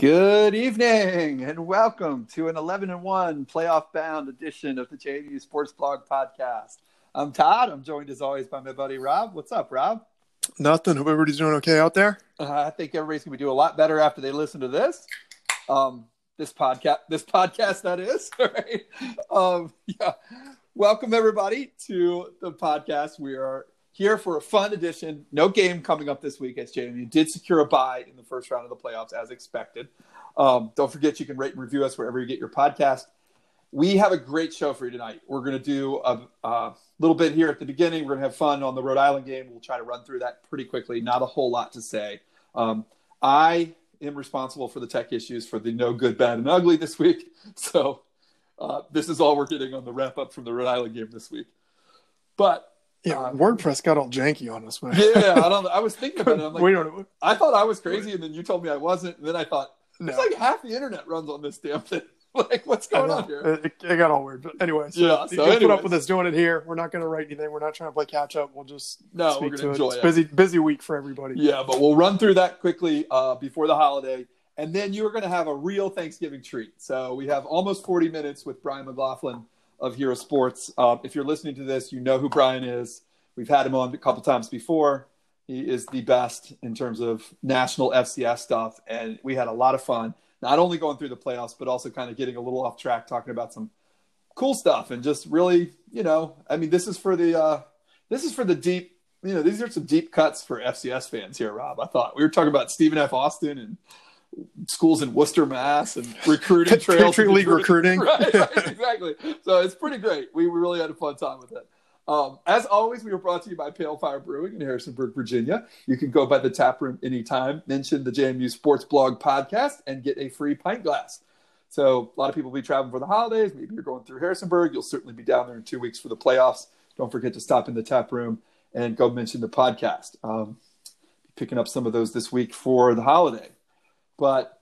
Good evening and welcome to an 11 and 1 playoff bound edition of the JMU Sports Blog podcast. I'm Todd. I'm joined as always by my buddy Rob. What's up, Rob? Nothing. Hope everybody's doing okay out there. Uh, I think everybody's going to do a lot better after they listen to this. Um, this podcast, this podcast, that is, right? Um, yeah. Welcome everybody to the podcast. We are here for a fun edition. No game coming up this week as JMU did secure a bye in the first round of the playoffs as expected. Um, don't forget you can rate and review us wherever you get your podcast. We have a great show for you tonight. We're going to do a, a little bit here at the beginning. We're going to have fun on the Rhode Island game. We'll try to run through that pretty quickly. Not a whole lot to say. Um, I am responsible for the tech issues for the no good, bad, and ugly this week. So uh, this is all we're getting on the wrap up from the Rhode Island game this week. But Yeah, WordPress got all janky on us, man. yeah, I don't. I was thinking about it. I'm like, we don't. I thought I was crazy, and then you told me I wasn't, and then I thought No, it's like half the internet runs on this damn thing. like, what's going on here? It, it got all weird. But anyway, so Yeah, you so just put up with us doing it here. We're not going to write anything. We're not trying to play catch up. We'll just No, speak we're gonna it. enjoy It's it. busy, busy week for everybody. Yeah, but we'll run through that quickly uh, before the holiday, and then you are going to have a real Thanksgiving treat. So we have almost 40 minutes with Brian McLaughlin of Hero Sports. Uh, if you're listening to this, you know who Brian is. We've had him on a couple times before. He is the best in terms of national FCS stuff, and we had a lot of fun. Not only going through the playoffs, but also kind of getting a little off track, talking about some cool stuff, and just really, you know, I mean, this is for the uh, this is for the deep you know, these are some deep cuts for FCS fans here, Rob. I thought we were talking about Stephen F. Austin and schools in Worcester, Mass, and recruiting trails. Patriot League recruiting. right, right, exactly. So it's pretty great. We, we really had a fun time with it. Um, as always, we were brought to you by Pale Fire Brewing in Harrisonburg, Virginia. You can go by the tap room anytime, mention the JMU Sports Blog podcast, and get a free pint glass. So a lot of people will be traveling for the holidays. Maybe you're going through Harrisonburg. You'll certainly be down there in two weeks for the playoffs. Don't forget to stop in the tap room and go mention the podcast. Um, picking up some of those this week for the holiday. But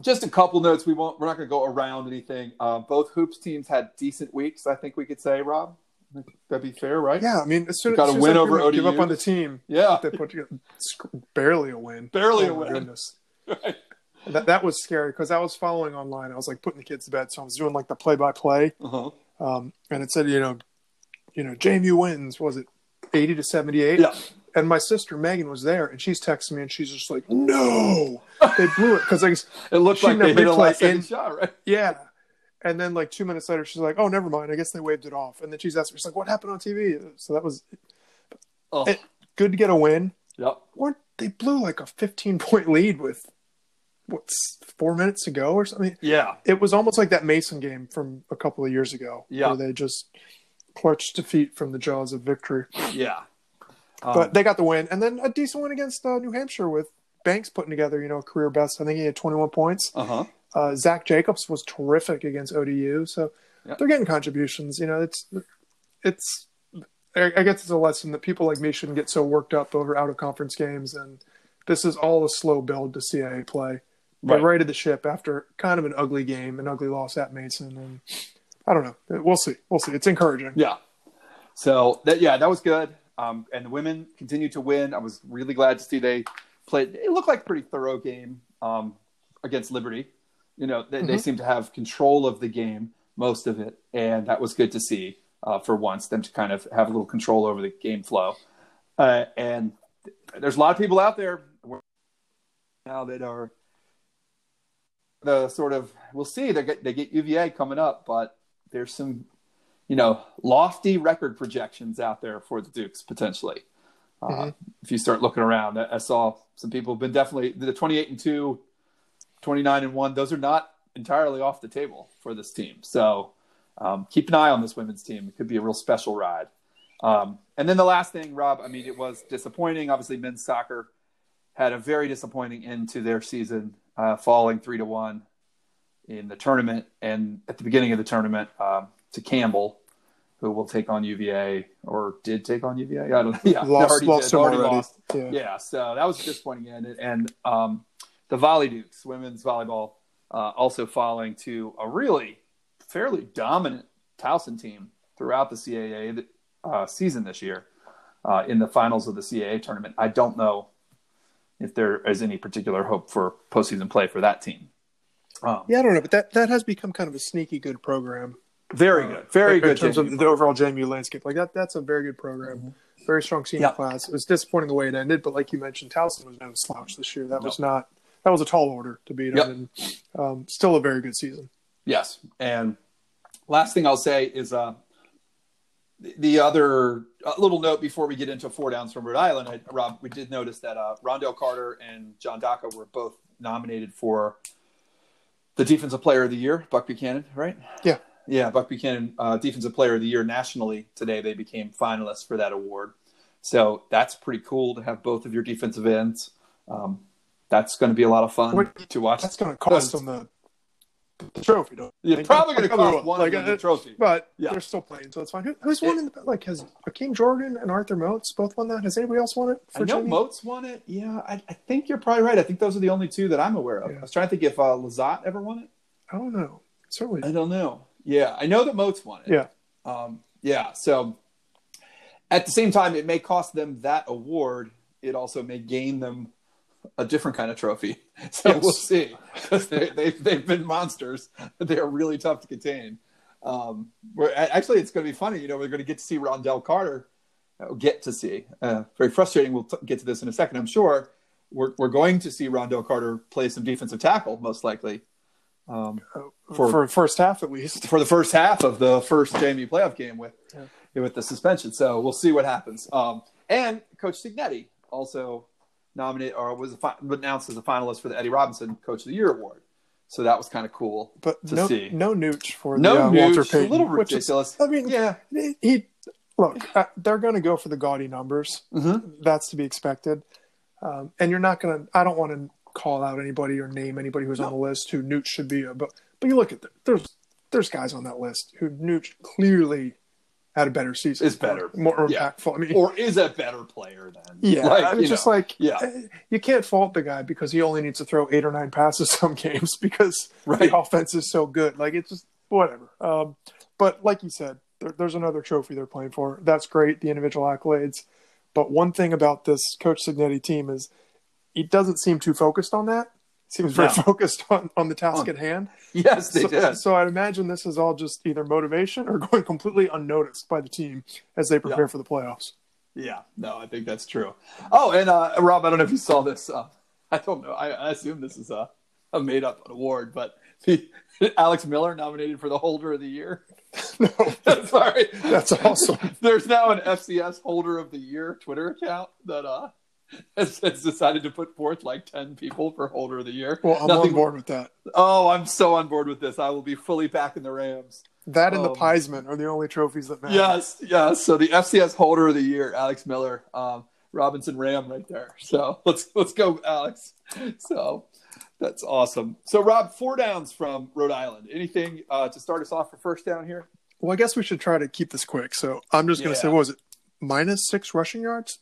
just a couple notes. We won't. We're not going to go around anything. Uh, both hoops teams had decent weeks. I think we could say, Rob. That'd be fair, right? Yeah, I mean, as soon You got as a win over give- give up on the team, Yeah. they put together barely a win. Barely a Oh, my win. Goodness. Right. That that was scary because I was following online. I was like putting the kids to bed, so I was doing like the play by play. And it said, you know, you know, JMU wins. Was it eighty to seventy eight? Yeah. And my sister Megan was there, and she's texting me, and she's just like, "No, they blew it." Because like, It looked like they hit a second in- shot, right? yeah. And then like two minutes later, she's like, "Oh, never mind. I guess they waved it off." And then she's asking, "She's like, what happened on TV?" So that was Oh, It- good to get a win. yep. Or they blew like a fifteen point lead with what's four minutes to go or something. Yeah. It was almost like that Mason game from a couple of years ago, Yeah. where they just clutched defeat from the jaws of victory. Yeah. Um, but they got the win, and then a decent win against uh, New Hampshire with Banks putting together, you know, a career best. I think he had 21 points. uh-huh. Uh, Zach Jacobs was terrific against ODU, so Yep. they're getting contributions. You know, it's it's. I guess it's a lesson that people like me shouldn't get so worked up over out of conference games, and this is all a slow build to CAA play. They Right. righted the ship after kind of an ugly game, an ugly loss at Mason, and I don't know. We'll see. We'll see. It's encouraging. Yeah. So that yeah, that was good. Um, and the women continued to win. I was really glad to see they played. It looked like a pretty thorough game um, against Liberty. You know, they, they Mhm. seem to have control of the game, most of it, and that was good to see uh, for once. Them to kind of have a little control over the game flow. Uh, and there's a lot of people out there now that are the sort of we'll see. They get they get UVA coming up, but there's some you know lofty record projections out there for the Dukes potentially. Uh, Mhm. If you start looking around, I I saw some people have been definitely the 28 and 2, 29 and 1. Those are not entirely off the table for this team. So um, keep an eye on this women's team. It could be a real special ride. Um, and then the last thing, Rob, I mean, it was disappointing. Obviously, men's soccer had a very disappointing end to their season, uh, falling three to one in the tournament, and at the beginning of the tournament um, to Campbell, who will take on UVA or did take on UVA. I don't know. Yeah, Lost- already lost did, already already. lost. Yeah. Yeah, so that was a disappointing end. And um, the Volley Dukes, women's volleyball, uh, also falling to a really fairly dominant Towson team throughout the CAA uh, season this year uh, in the finals of the CAA tournament. I don't know if there is any particular hope for postseason play for that team. Um, yeah, I don't know, but that that has become kind of a sneaky good program. Very good, very uh, good in terms of the overall JMU landscape. Like that, that's a very good program. Mm-hmm. Very strong senior yep. class. It was disappointing the way it ended, but like you mentioned, Towson was no slouch this year. That was not that was a tall order to beat yep. and um, still a very good season. Yes, and last thing I'll say is uh, the, the other little note before we get into four downs from Rhode Island. I, Rob, we did notice that uh, Ron'Dell Carter and John Daka were both nominated for the Defensive Player of the Year. Buck Buchanan, right? Yeah. Yeah, Buck Buchanan, uh, Defensive Player of the Year nationally today. They became finalists for that award. So that's pretty cool to have both of your defensive ends. Um, that's going to be a lot of fun what, to watch. That's going to cost them the, the trophy. Don't yeah, probably going to cost one like, of the trophy, but yeah. they're still playing, so it's fine. Who, who's won in the like? Has Akeem Jordan and Arthur Moats both won that? Has anybody else won it? I know? Moats won it. Yeah, I, I, think you're probably right. I think those are the only two that I'm aware of. Yeah. I was trying to think if uh, Lazat ever won it. I don't know. Certainly, I don't know. Yeah, I know that Moats won it. Yeah. Um, yeah. So at the same time, it may cost them that award. It also may gain them a different kind of trophy. So yes. we'll see. They, they, they've been monsters. They are really tough to contain. Um, actually, it's going to be funny. You know, we're going to get to see Ron'Dell Carter. Uh, get to see. Uh, very frustrating. We'll t- get to this in a second, I'm sure. We're, we're going to see Ron'Dell Carter play some defensive tackle, most likely. Um, for, for first half at least. For the first half of the first JMU playoff game with yeah. with the suspension. So we'll see what happens. Um, and Coach Cignetti also nominated or was fi- announced as a finalist for the Eddie Robinson Coach of the Year award. So that was kind of cool but to no, see. No Nooch for no the, uh, Nooch, Walter Payton. A little ridiculous. Is, I mean, yeah, he look. Uh, they're going to go for the gaudy numbers. Mm-hmm. That's to be expected. Um, and you're not going to. I don't want to call out anybody or name anybody who's no. on the list who Nooch should be. A, but but you look at the, there's there's guys on that list who Nooch clearly had a better season. Is better, more yeah. impactful. I mean, or is a better player than. Yeah, like, I mean, just know, like yeah, eh, you can't fault the guy because he only needs to throw eight or nine passes some games because right. the offense is so good. Like it's just whatever. Um, but like you said, there, there's another trophy they're playing for. That's great, the individual accolades. But one thing about this Coach Cignetti team is he doesn't seem too focused on that seems very no. focused on, on the task at hand. Yes, they so, did. So I'd imagine this is all just either motivation or going completely unnoticed by the team as they prepare yeah. for the playoffs. Yeah, no, I think that's true. Oh, and uh, Rob, I don't know if you saw this. Uh, I don't know. I, I, assume this is a, a made up award, but the, Alex Miller nominated for the Holder of the Year. no, sorry, that's awesome. There's now an FCS Holder of the Year Twitter account that uh, has, has, decided to put forth like 10 people for holder of the year. Well, I'm Nothing... on board with that. Oh, I'm so on board with this. I will be fully back in the Rams. That and um, the Piesman are the only trophies that matter. Yes, yes. So the FCS holder of the year, Alex Miller, um, Robinson Ram right there. So let's let's go, Alex. So that's awesome. So Rob, four downs from Rhode Island. Anything uh, to start us off for first down here? Well, I guess we should try to keep this quick. So I'm just going to yeah. say, what was it? Minus six rushing yards?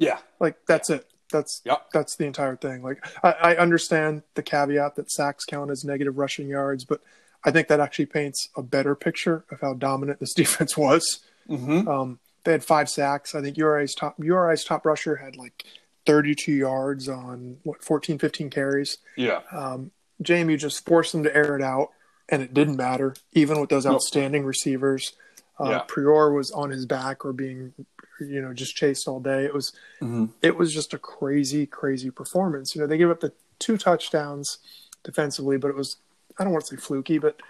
Yeah, like that's it. That's yep. that's the entire thing. Like I, I understand the caveat that sacks count as negative rushing yards, but I think that actually paints a better picture of how dominant this defense was. Mm-hmm. Um, they had five sacks. I think URI's top URI's top rusher had like 32 yards on what 14, 15 carries. Yeah. Um, JMU just forced them to air it out, and it didn't matter, even with those outstanding nope. receivers. Uh, yeah. Priore was on his back or being you know just chased all day. It was mm-hmm. it was just a crazy crazy performance. You know they gave up the two touchdowns defensively, but it was I don't want to say fluky, but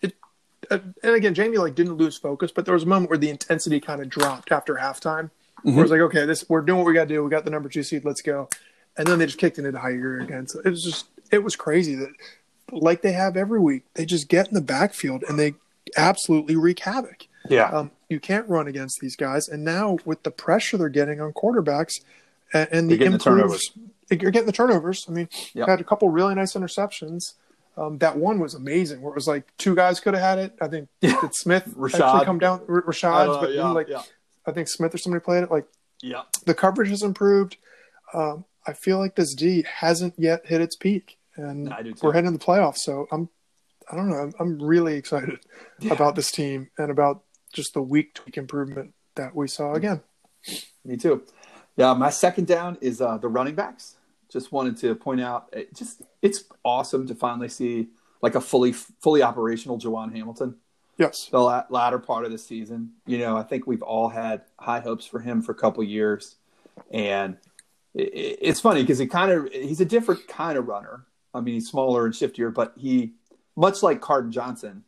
it uh, and again JMU like didn't lose focus, but there was a moment where the intensity kind of dropped after halftime. Mm-hmm. Where it was like okay, this we're doing what we got to do. We got the number two seed. Let's go. And then they just kicked it into high gear again. So it was just it was crazy that like they have every week, they just get in the backfield and they absolutely wreak havoc. Yeah. Um, you can't run against these guys. And now with the pressure they're getting on quarterbacks and, and the improved, turnovers, you're getting the turnovers. I mean, yep. had a couple really nice interceptions. Um, that one was amazing, where it was like two guys could have had it. I think yeah. Smith Rashad. actually come down R- Rashad's, uh, but yeah, like yeah. I think Smith or somebody played it. Like, yeah, the coverage has improved. Um, I feel like this D hasn't yet hit its peak, and we're heading to the playoffs. So I'm, I don't know, I'm, I'm really excited about this team and about just the week to week improvement that we saw again. Me too. Yeah, my second down is uh, the running backs. Just wanted to point out, it just it's awesome to finally see like a fully fully operational Jawon Hamilton. Yes. The la- latter part of the season, you know, I think we've all had high hopes for him for a couple years, and it, it's funny because he kind of he's a different kind of runner. I mean, he's smaller and shiftier, but he much like Cardon Johnson,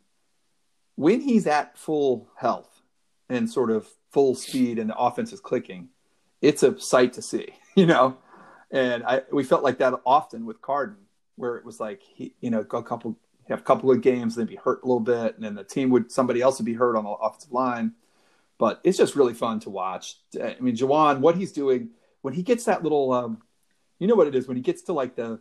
when he's at full health and sort of full speed and the offense is clicking, it's a sight to see, you know. And I we felt like that often with Cardon, where it was like he, you know, go a couple have a couple of games, then be hurt a little bit, and then the team would somebody else would be hurt on the offensive line. But it's just really fun to watch. I mean, Jawon, what he's doing when he gets that little, um, you know what it is when he gets to like the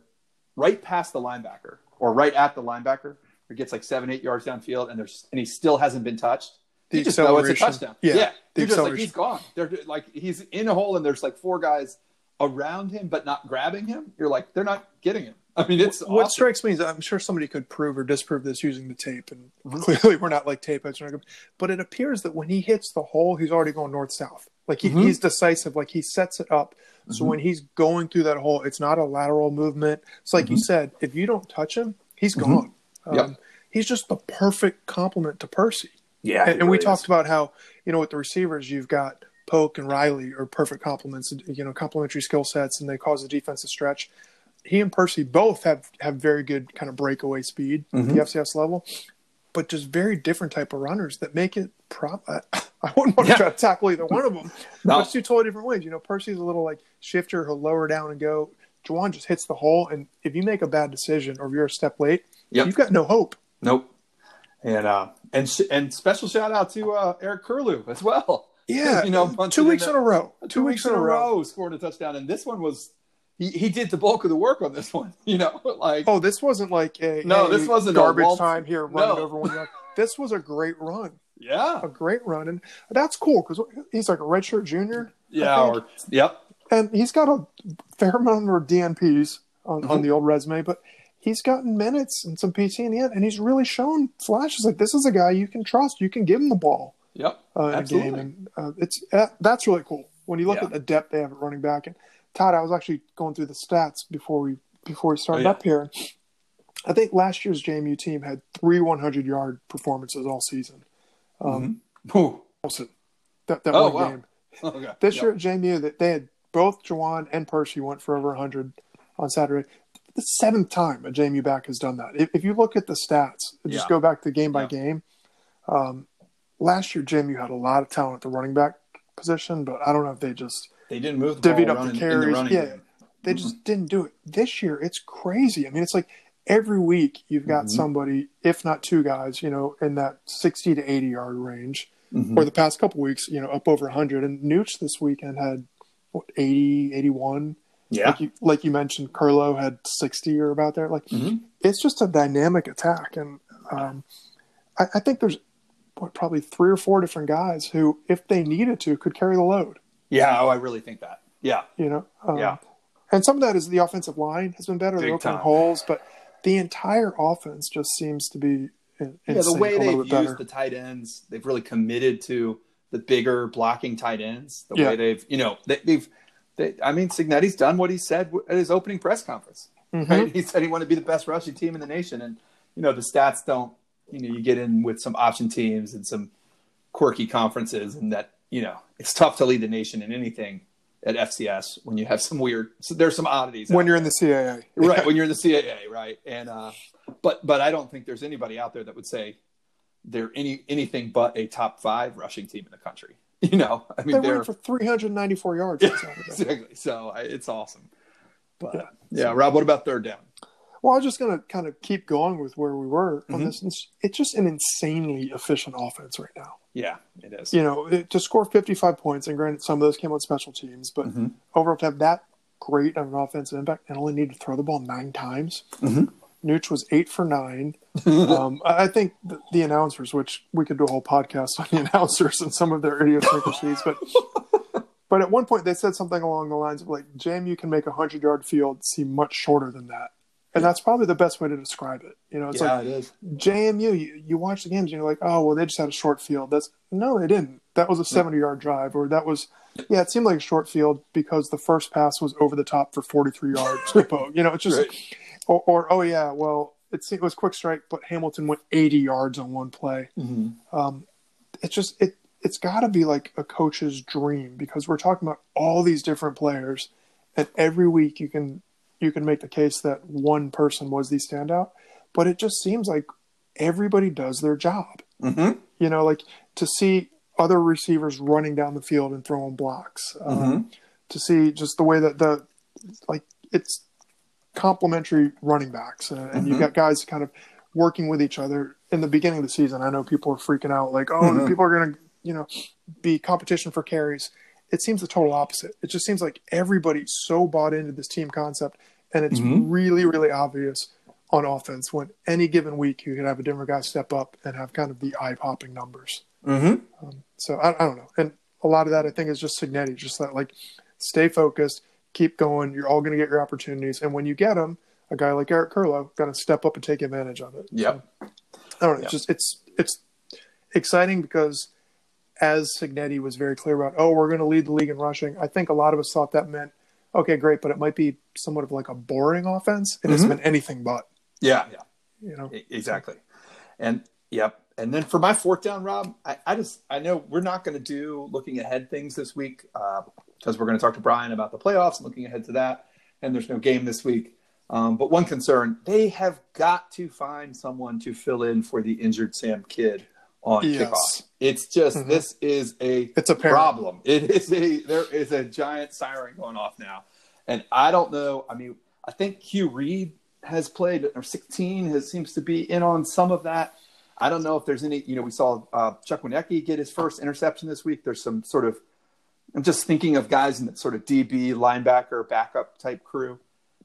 right past the linebacker or right at the linebacker, or gets like seven, eight yards downfield, and there's and he still hasn't been touched. The you just know it's a touchdown. Yeah, Yeah, you're just like he's gone. They're like he's in a hole, and there's like four guys around him, but not grabbing him. You're like they're not getting him. I mean, it's what awesome. strikes me is I'm sure somebody could prove or disprove this using the tape, and Mhm. clearly we're not like tape experts. But it appears that when he hits the hole, he's already going north south. Like he, Mhm. he's decisive. Like he sets it up. So Mhm. when he's going through that hole, it's not a lateral movement. It's like you Mhm. said, if you don't touch him, he's Mhm. gone. Um, Yep. He's just the perfect complement to Percy. yeah, and, and we talked about how you know with the receivers you've got Polk and Riley are perfect complements, you know, complementary skill sets, and they cause the defense to stretch. He and Percy both have have very good kind of breakaway speed at Mhm. the FCS level, but just very different type of runners that make it. I, I wouldn't want to try to tackle either one of them. No. But it's two totally different ways. You know, Percy's a little like shifter. He'll lower down and go. Jawon just hits the hole, and if you make a bad decision or if you're a step late, Yep. you've got no hope. Nope. And uh, and sh- and special shout out to uh, Eric Curlew as well. Yeah, You know, two it in weeks in a row. Two, weeks, in a row, scoring a touchdown, and this one was he, he did the bulk of the work on this one. You know, like Oh, this wasn't like a No, hey, this wasn't a garbage waltz. time here running No. over one yard. This was a great run, yeah, a great run, and that's cool because he's like a redshirt junior, yeah, or yep, and he's got a fair amount of DNPs on, on Mhm. the old resume, but he's gotten minutes and some PT in the end, and he's really shown flashes like this is a guy you can trust. You can give him the ball yep, uh, in a Absolutely. game, and uh, it's uh, that's really cool when you look Yeah. at the depth they have at running back. And Todd, I was actually going through the stats before we before we started Oh, yeah. up here. I think last year's JMU team had three 100 yard performances all season. Um. Wilson, that that Oh, one wow. game. Okay. This Yep. year at JMU, that they had both Jawon and Percy went for over 100 on Saturday. The seventh time a JMU back has done that. If, if you look at the stats, just Yeah. go back to game by Yeah. game. Um, last year, JMU had a lot of talent at the running back position, but I don't know if they just they didn't move the divvied up the running, carries. the Yeah. game. they just didn't do it. This year, it's crazy. I mean, it's like every week you've got Mhm. somebody, if not two guys, you know, in that 60 to 80 yard range. Mhm. Or the past couple weeks, you know, up over 100. And Nooch this weekend had what 80, 81. Yeah, Like you, like you mentioned, Carlo had 60 or about there. Like Mhm. it's just a dynamic attack, and um, I, I think there's what probably three or four different guys who, if they needed to, could carry the load. yeah. Oh, I really think that. Yeah, You know, um, Yeah. And some of that is the offensive line has been better. Big opening time. holes, but the entire offense just seems to be in, yeah. The way they've used better. the tight ends, they've really committed to the bigger blocking tight ends. The Yeah. way they've, you know, they, they've. They, I mean, Cignetti's done what he said at his opening press conference. Mhm. right? He said he wanted to be the best rushing team in the nation, and you know the stats don't. You know, you get in with some option teams and some quirky conferences, and that you know it's tough to lead the nation in anything at FCS when you have some weird. So there's some oddities When you're in the CAA, there. right when you're in the CAA, right? And uh, but but I don't think there's anybody out there that would say they're any anything but a top five rushing team in the country. You know, I mean they they're ran for 394 yards. Saturday. exactly. So I, it's awesome. But Yeah. yeah, Rob, what about third down? Well, I was just going to kind of keep going with where we were on Mhm. this. It's, just an insanely efficient offense right now. Yeah, it is. You know, it, to score 55 points, and granted, some of those came on special teams, but Mhm. overall to have that great of an offensive impact and only need to throw the ball nine times. Mhm. Nooch was eight for nine. um, I think the, the announcers, which we could do a whole podcast on the announcers and some of their idiosyncrasies, but but at one point they said something along the lines of like, "JMU can make a hundred yard field seem much shorter than that." and that's probably the best way to describe it. You know, it's yeah, like it. JMU. You, you watch the games and you're like, oh well, they just had a short field. That's no, they didn't. That was a 70 yard drive, or that was yeah, it seemed like a short field because the first pass was over the top for 43 yards. you know, it's just Right. Or, or oh yeah, well it, it was quick strike, but Hamilton went 80 yards on one play. Mhm. Um, it's just it it's got to be like a coach's dream because we're talking about all these different players, and every week you can you can make the case that one person was the standout, but it just seems like everybody does their job. Mhm. You know, like to see other receivers running down the field and throwing blocks. Um, Mhm. to see just the way that the like it's complementary running backs and, and you've got guys kind of working with each other in the beginning of the season i know people are freaking out like oh Mhm. people are going to you know be competition for carries it seems the total opposite it just seems like everybody's so bought into this team concept and it's Mhm. really really obvious on offense when any given week you could have a different guy step up and have kind of the eye-popping numbers Mhm. so I, I don't know. And a lot of that I think is just Cignetti, just that like stay focused, keep going. You're all going to get your opportunities, and when you get them, a guy like Eric Curlow got to step up and take advantage of it. Yep. I don't know. Yeah. It's just it's it's exciting because as Cignetti was very clear about, oh, we're going to lead the league in rushing. I think a lot of us thought that meant okay, great, but it might be somewhat of like a boring offense. It has Mhm. been anything but. Yeah. Yeah. You know, Exactly. And yep. And then for my fourth down, Rob, I, I just I know we're not going to do looking ahead things this week because we're going to talk to Brian about the playoffs and looking ahead to that. And there's no game this week. Um, but one concern, they have got to find someone to fill in for the injured Sam Kidd on Yes. kickoff. It's just Mhm. this is a it's a problem. It is a there is a giant siren going off now, and I don't know. I mean, I think Hugh Reed has played or 16 has seems to be in on some of that. I don't know if there's any. You know, we saw uh, Chuck Winecki get his first interception this week. There's some sort of. I'm just thinking of guys in that sort of DB linebacker backup type crew,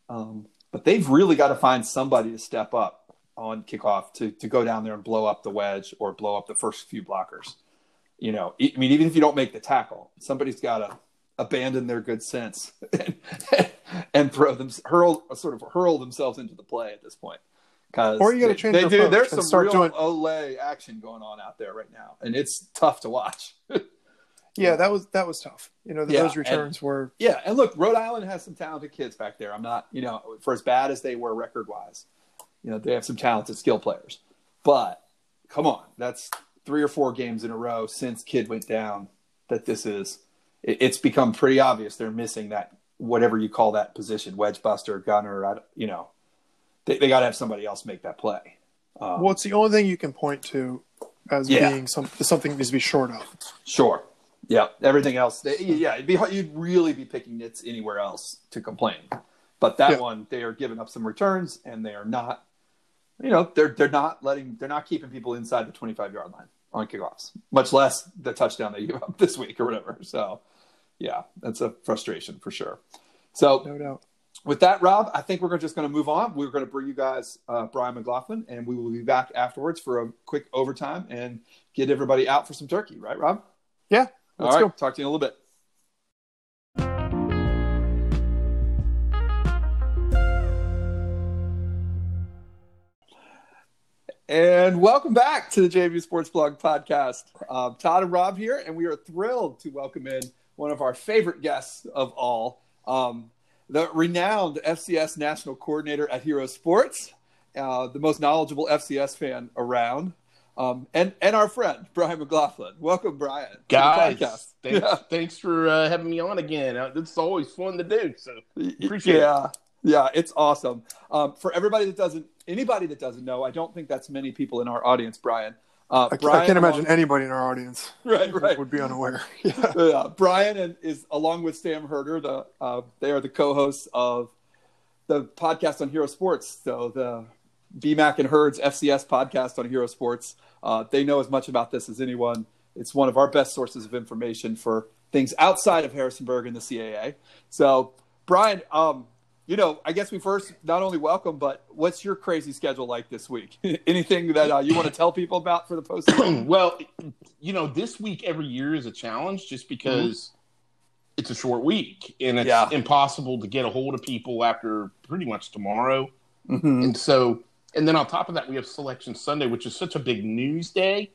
um, but they've really got to find somebody to step up on kickoff to to go down there and blow up the wedge or blow up the first few blockers you know, I mean, even if you don't make the tackle, somebody's got to abandon their good sense and, and throw them, hurl, sort of hurl themselves into the play at this point. Because Or you gotta change they your do. There's and some start real doing- Olay action going on out there right now, and it's tough to watch. Yeah, that was that was tough. You know, Yeah, those and- returns were yeah, and look, Rhode Island has some talented kids back there. I'm not, you know, for as bad as they were record wise, you know, they have some talented skill players. But come on, that's three or four games in a row since Kidd went down that this is. It, it's become pretty obvious they're missing that whatever you call that position, wedge buster, gunner. I, you know, they, they got to have somebody else make that play. Um, Well, it's the only thing you can point to as Yeah. being some something that needs to be short of. Sure. Yeah. Everything else, they, yeah, it'd be you'd really be picking nits anywhere else to complain. But that Yeah. one, they are giving up some returns, and they are not. You know, they're they're not letting they're not keeping people inside the twenty five yard line on kickoffs, much less the touchdown they gave up this week or whatever. So, yeah, that's a frustration for sure. So, No doubt. With that, Rob, I think we're just going to move on. We're going to bring you guys uh, Brian McLaughlin, and we will be back afterwards for a quick overtime and get everybody out for some turkey. Right, Rob? Yeah, All let's right. go. Talk to you in a little bit. And welcome back to the JV Sports Blog podcast. Um, Todd and Rob here, and we are thrilled to welcome in one of our favorite guests of all, um, the renowned FCS National Coordinator at Hero Sports, uh, the most knowledgeable FCS fan around, um, and and our friend Brian McLaughlin. Welcome, Brian, guys. Thanks, Yeah. thanks for uh, having me on again. Uh, It's always fun to do. So Appreciate it. yeah, yeah, it's awesome. Um, for everybody that doesn't, anybody that doesn't know, I don't think that's many people in our audience, Brian. Uh, I, Brian I can't imagine along- anybody in our audience Right, right. would be unaware. Yeah. Yeah, Brian and is along with Sam Herder. The uh, they are the co-hosts of the podcast on Hero Sports. So the BMAC and Herds FCS podcast on Hero Sports. Uh, they know as much about this as anyone. It's one of our best sources of information for things outside of Harrisonburg and the CAA. So, Brian, um, you know, I guess we first not only welcome, but what's your crazy schedule like this week? Anything that uh, you want to tell people about for the postseason? well, you know, this week every year is a challenge just because it's a short week and it's Yeah. impossible to get a hold of people after pretty much tomorrow. Mhm. And so, and then on top of that, we have Selection Sunday, which is such a big news day.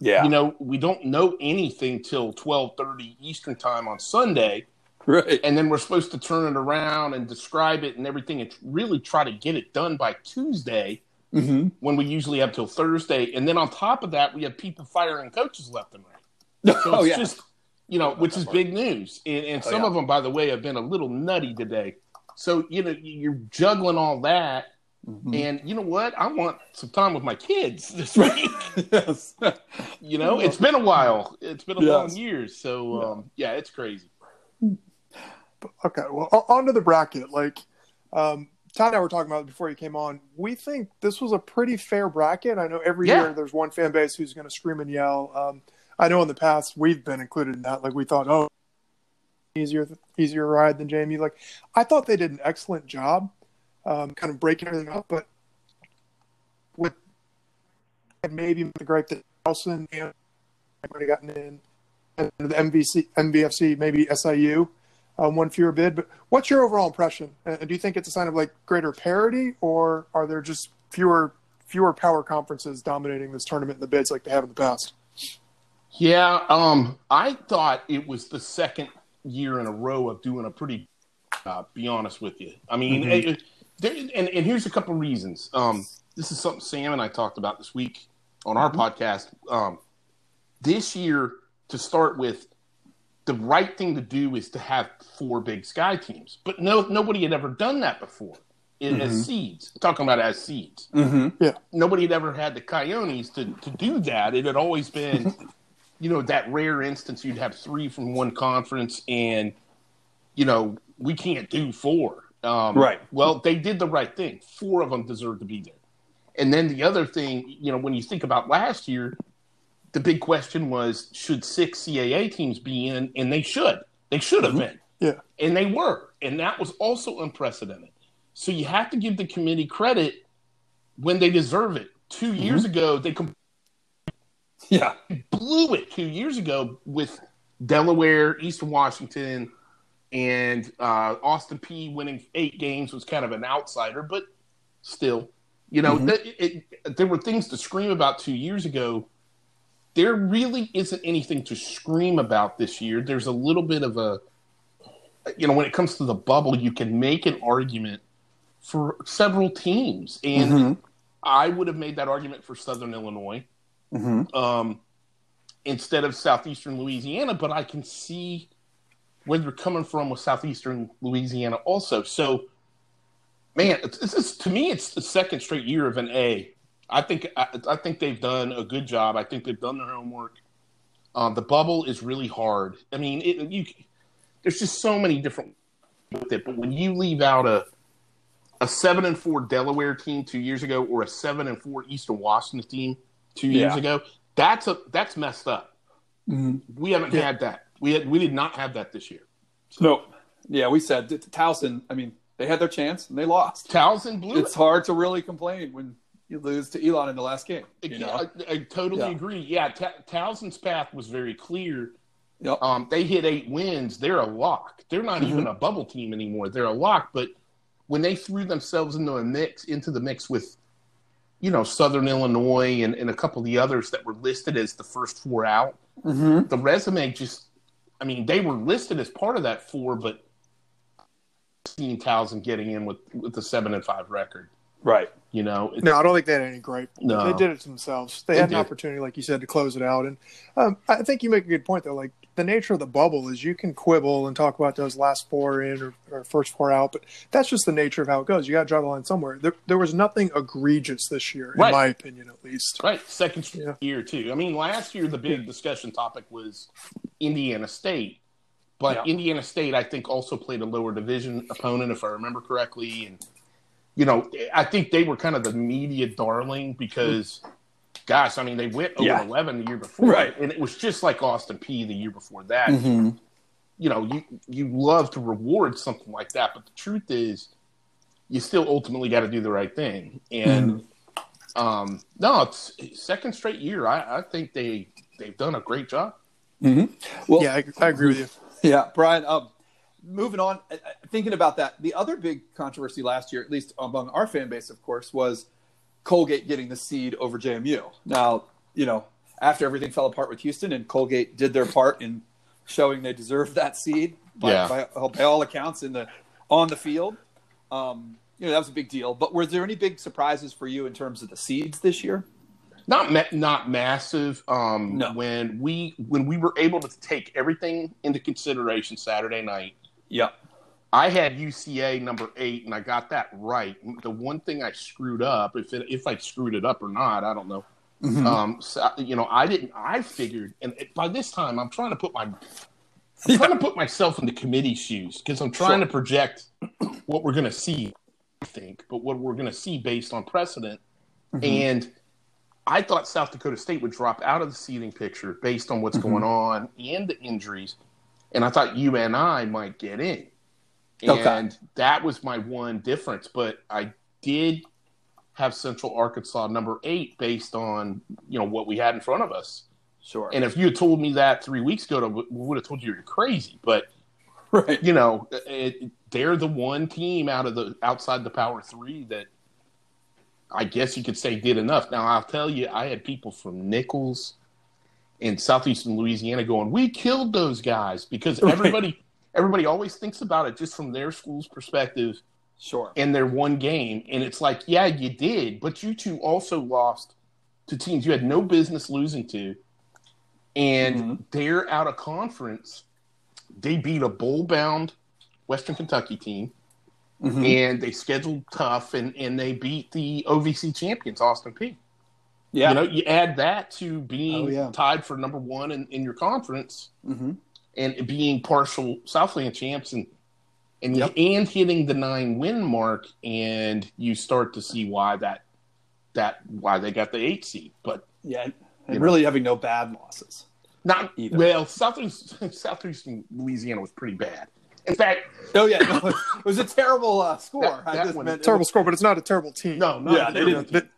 Yeah. You know, we don't know anything till twelve thirty Eastern time on Sunday, right. and then we're supposed to turn it around and describe it and everything, and really try to get it done by Tuesday hmm when we usually have till Thursday. And then on top of that, we have people firing coaches left and right. So oh yeah. just, you know, which is big news. And, and Oh, some yeah. of them, by the way, have been a little nutty today. So, you know, you're juggling all that. Mhm. And you know what? I want some time with my kids this week. yes. you know, it's been a while. It's been a long Yes. years. So, um, yeah, it's crazy. Okay, well, o- on to the bracket. Like, um, Todd and I were talking about before you came on. We think this was a pretty fair bracket. I know every Yeah. year there's one fan base who's going to scream and yell. Um, I know in the past we've been included in that. Like, we thought, oh, easier, easier ride than JMU. Like, I thought they did an excellent job, um, kind of breaking everything up. But with maybe the gripe that Nelson and might have gotten in, and the MVC, MVFC, maybe SIU um, one fewer bid. But what's your overall impression? And do you think it's a sign of like greater parity, or are there just fewer fewer power conferences dominating this tournament in the bids like they have in the past? Yeah, um, I thought it was the second year in a row of doing a pretty job. Be honest with you. I mean, Mhm. it- there, and and here's a couple reasons. Um, this is something Sam and I talked about this week on our podcast. Um, this year, to start with, the right thing to do is to have four Big Sky teams, but no, nobody had ever done that before in, Mhm. as seeds. talking about as seeds hmm nobody had ever had the Coyotes to, to do that. It had always been, you know, that rare instance you'd have three from one conference, and you know we can't do four. Um, Right. Well, they did the right thing. Four of them deserve to be there. And then the other thing, you know, when you think about last year, the big question was should six CAA teams be in? And they should. They should have Mhm. been. Yeah. And they were. And that was also unprecedented. So you have to give the committee credit when they deserve it. 2 years ago, they com- Yeah. blew it two years ago with Delaware, Eastern Washington, and uh, Austin Peay winning eight games was kind of an outsider, but still, you know, Mhm. th- it, it- there were things to scream about two years ago. There really isn't anything to scream about this year. There's a little bit of a, you know, when it comes to the bubble, you can make an argument for several teams, and Mhm. I would have made that argument for Southern Illinois Mhm. um, instead of southeastern Louisiana, but I can see where they're coming from with southeastern Louisiana also. So, man, it's- this is to me, it's the second straight year of an A. I think I, I think they've done a good job. I think they've done their homework. Um, the bubble is really hard. I mean, it, you there's just so many different with it, but when you leave out a a seven and four Delaware team two years ago or a seven and four Eastern Washington team two years Yeah. ago, that's a that's messed up. Mhm. We haven't Yeah. had that. We had we did not have that this year. No. Yeah, we said Towson. I mean, they had their chance and they lost. Towson blew It's hard to really complain when you lose to Elon in the last game. You know? I, I totally Yeah. agree. Yeah, Ta- Towson's path was very clear. Yep. Um, they hit eight wins. They're a lock. They're not Mhm. even a bubble team anymore. They're a lock. But when they threw themselves into a mix, into the mix with, you know, Southern Illinois and, and a couple of the others that were listed as the first four out, Mm-hmm. the resume just, I mean, they were listed as part of that four, but seeing Towson getting in with with the seven and five record, Right. you know, No, I don't think they had any gripe. No. They did it to themselves. They, They had did. an opportunity, like you said, to close it out. And um, I think you make a good point, though. Like the nature of the bubble is you can quibble and talk about those last four in or, or first four out, but that's just the nature of how it goes. You got to draw the line somewhere. There, there was nothing egregious this year, in my opinion, at least. Right, second Yeah. year too. I mean, last year the big discussion topic was Indiana State, but Yeah. Indiana State I think also played a lower division opponent if I remember correctly, and you know I think they were kind of the media darling because, gosh, I mean they went over Yeah. eleven the year before, Right. And it was just like Austin Peay the year before that. Mm-hmm. You know, you you love to reward something like that, but the truth is, you still ultimately got to do the right thing, and. Um, no, it's second straight year. I, I think they they've done a great job. Mm-hmm. Well, Yeah, I, I agree with you. Yeah, Brian. Um, moving on. I- I- thinking about that, the other big controversy last year, at least among our fan base, of course, was Colgate getting the seed over JMU. Now, you know, after everything fell apart with Houston and Colgate did their part in showing they deserved that seed by, Yeah. by, by all accounts in the on the field. Um, you know, that was a big deal. But were there any big surprises for you in terms of the seeds this year? not ma- not massive. Um, No. When we when we were able to take everything into consideration Saturday night, Yeah. I had UCA number eight, and I got that right. The one thing I screwed up, if it, if I screwed it up or not, I don't know. Mm-hmm. Um, so, you know, I didn't. I figured, and by this time, I'm trying to put my I'm trying to put myself in the committee shoes because I'm trying Sure. to project what we're going to see. I think, but what we're going to see based on precedent, Mm-hmm. and I thought South Dakota State would drop out of the seeding picture based on what's Mm-hmm. going on and the injuries, and I thought UNI might get in, Okay. and that was my one difference. But I did have Central Arkansas number eight based on you know what we had in front of us. Sure. And if you had told me that three weeks ago, I w- would have told you you're crazy. But right. you know, it, they're the one team out of the outside the Power Three that I guess you could say did enough. Now I'll tell you, I had people from Nicholls in southeastern Louisiana going, "We killed those guys," because Right. everybody everybody always thinks about it just from their school's perspective Sure. in their one game, and it's like, yeah, you did, but you two also lost to teams you had no business losing to, and Mhm. they're out of conference. They beat a bowl-bound Western Kentucky team, Mhm. and they scheduled tough, and and they beat the OVC champions, Austin Peay. Yeah. You know, you add that to being Oh, yeah. tied for number one in, in your conference, hmm and being partial Southland champs and and Yep. and hitting the nine win mark, and you start to see why that that why they got the eight seed, but Yeah. And You know. really having no bad losses. not Either. well. Southeastern Southeastern Louisiana was pretty bad. In fact, Oh yeah, no, it was a terrible uh, score. That- I that just one- meant Terrible was- score, but it's not a terrible team. no, no, Yeah, they didn't- But-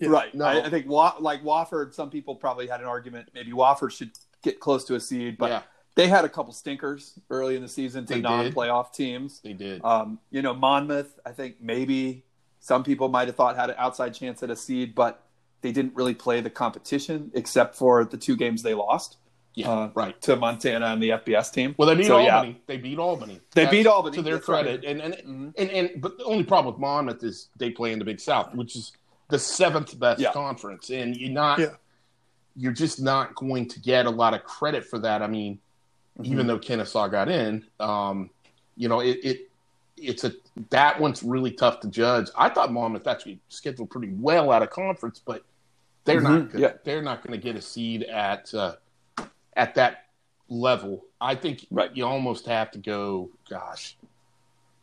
Yeah. Right. No. I, I think Wa- like Wofford, some people probably had an argument. Maybe Wofford should get close to a seed, but yeah, they had a couple stinkers early in the season to They non-playoff teams. they did. Um, you know, Monmouth, I think maybe some people might have thought had an outside chance at a seed, but they didn't really play the competition except for the two games they lost yeah, uh, right. to Montana and the FBS team. Well, they beat So, yeah. Albany. They beat Albany. They That's beat Albany, to their that's right. credit, and and, Mhm. and and but the only problem with Monmouth is they play in the Big South, which is the seventh best Yeah. conference, and you're not. Yeah. You're just not going to get a lot of credit for that. I mean, Mm-hmm. even though Kennesaw got in, um, you know, it, it it's a that one's really tough to judge. I thought Monmouth actually scheduled pretty well out of conference, but they're not Mhm. good. Yeah. they're not going to get a seed at uh, at that level. I think Right. you almost have to go, gosh,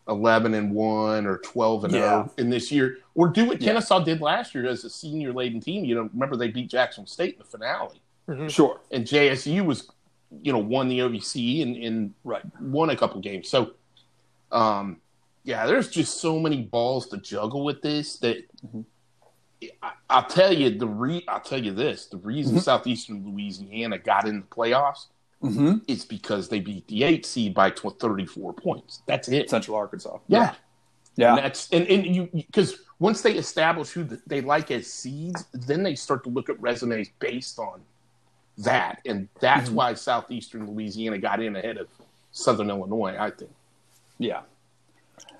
eleven and one or twelve and Yeah. zero in this year, or do what Yeah. Kennesaw did last year as a senior laden team. You know, remember they beat Jackson State in the finale, Mhm. Sure. and JSU was, you know, won the OVC and, and Right. won a couple games. So, um, yeah, there's just so many balls to juggle with this that Mhm. I, I'll tell you the re. I'll tell you this: the reason Mhm. Southeastern Louisiana got in the playoffs Mm-hmm. is because they beat the eight seed by tw- 34 points. That's it. Central Arkansas. Yeah, Yeah. and that's and, and you because once they establish who they like as seeds, then they start to look at resumes based on that, and that's Mhm. why Southeastern Louisiana got in ahead of Southern Illinois. I think. yeah.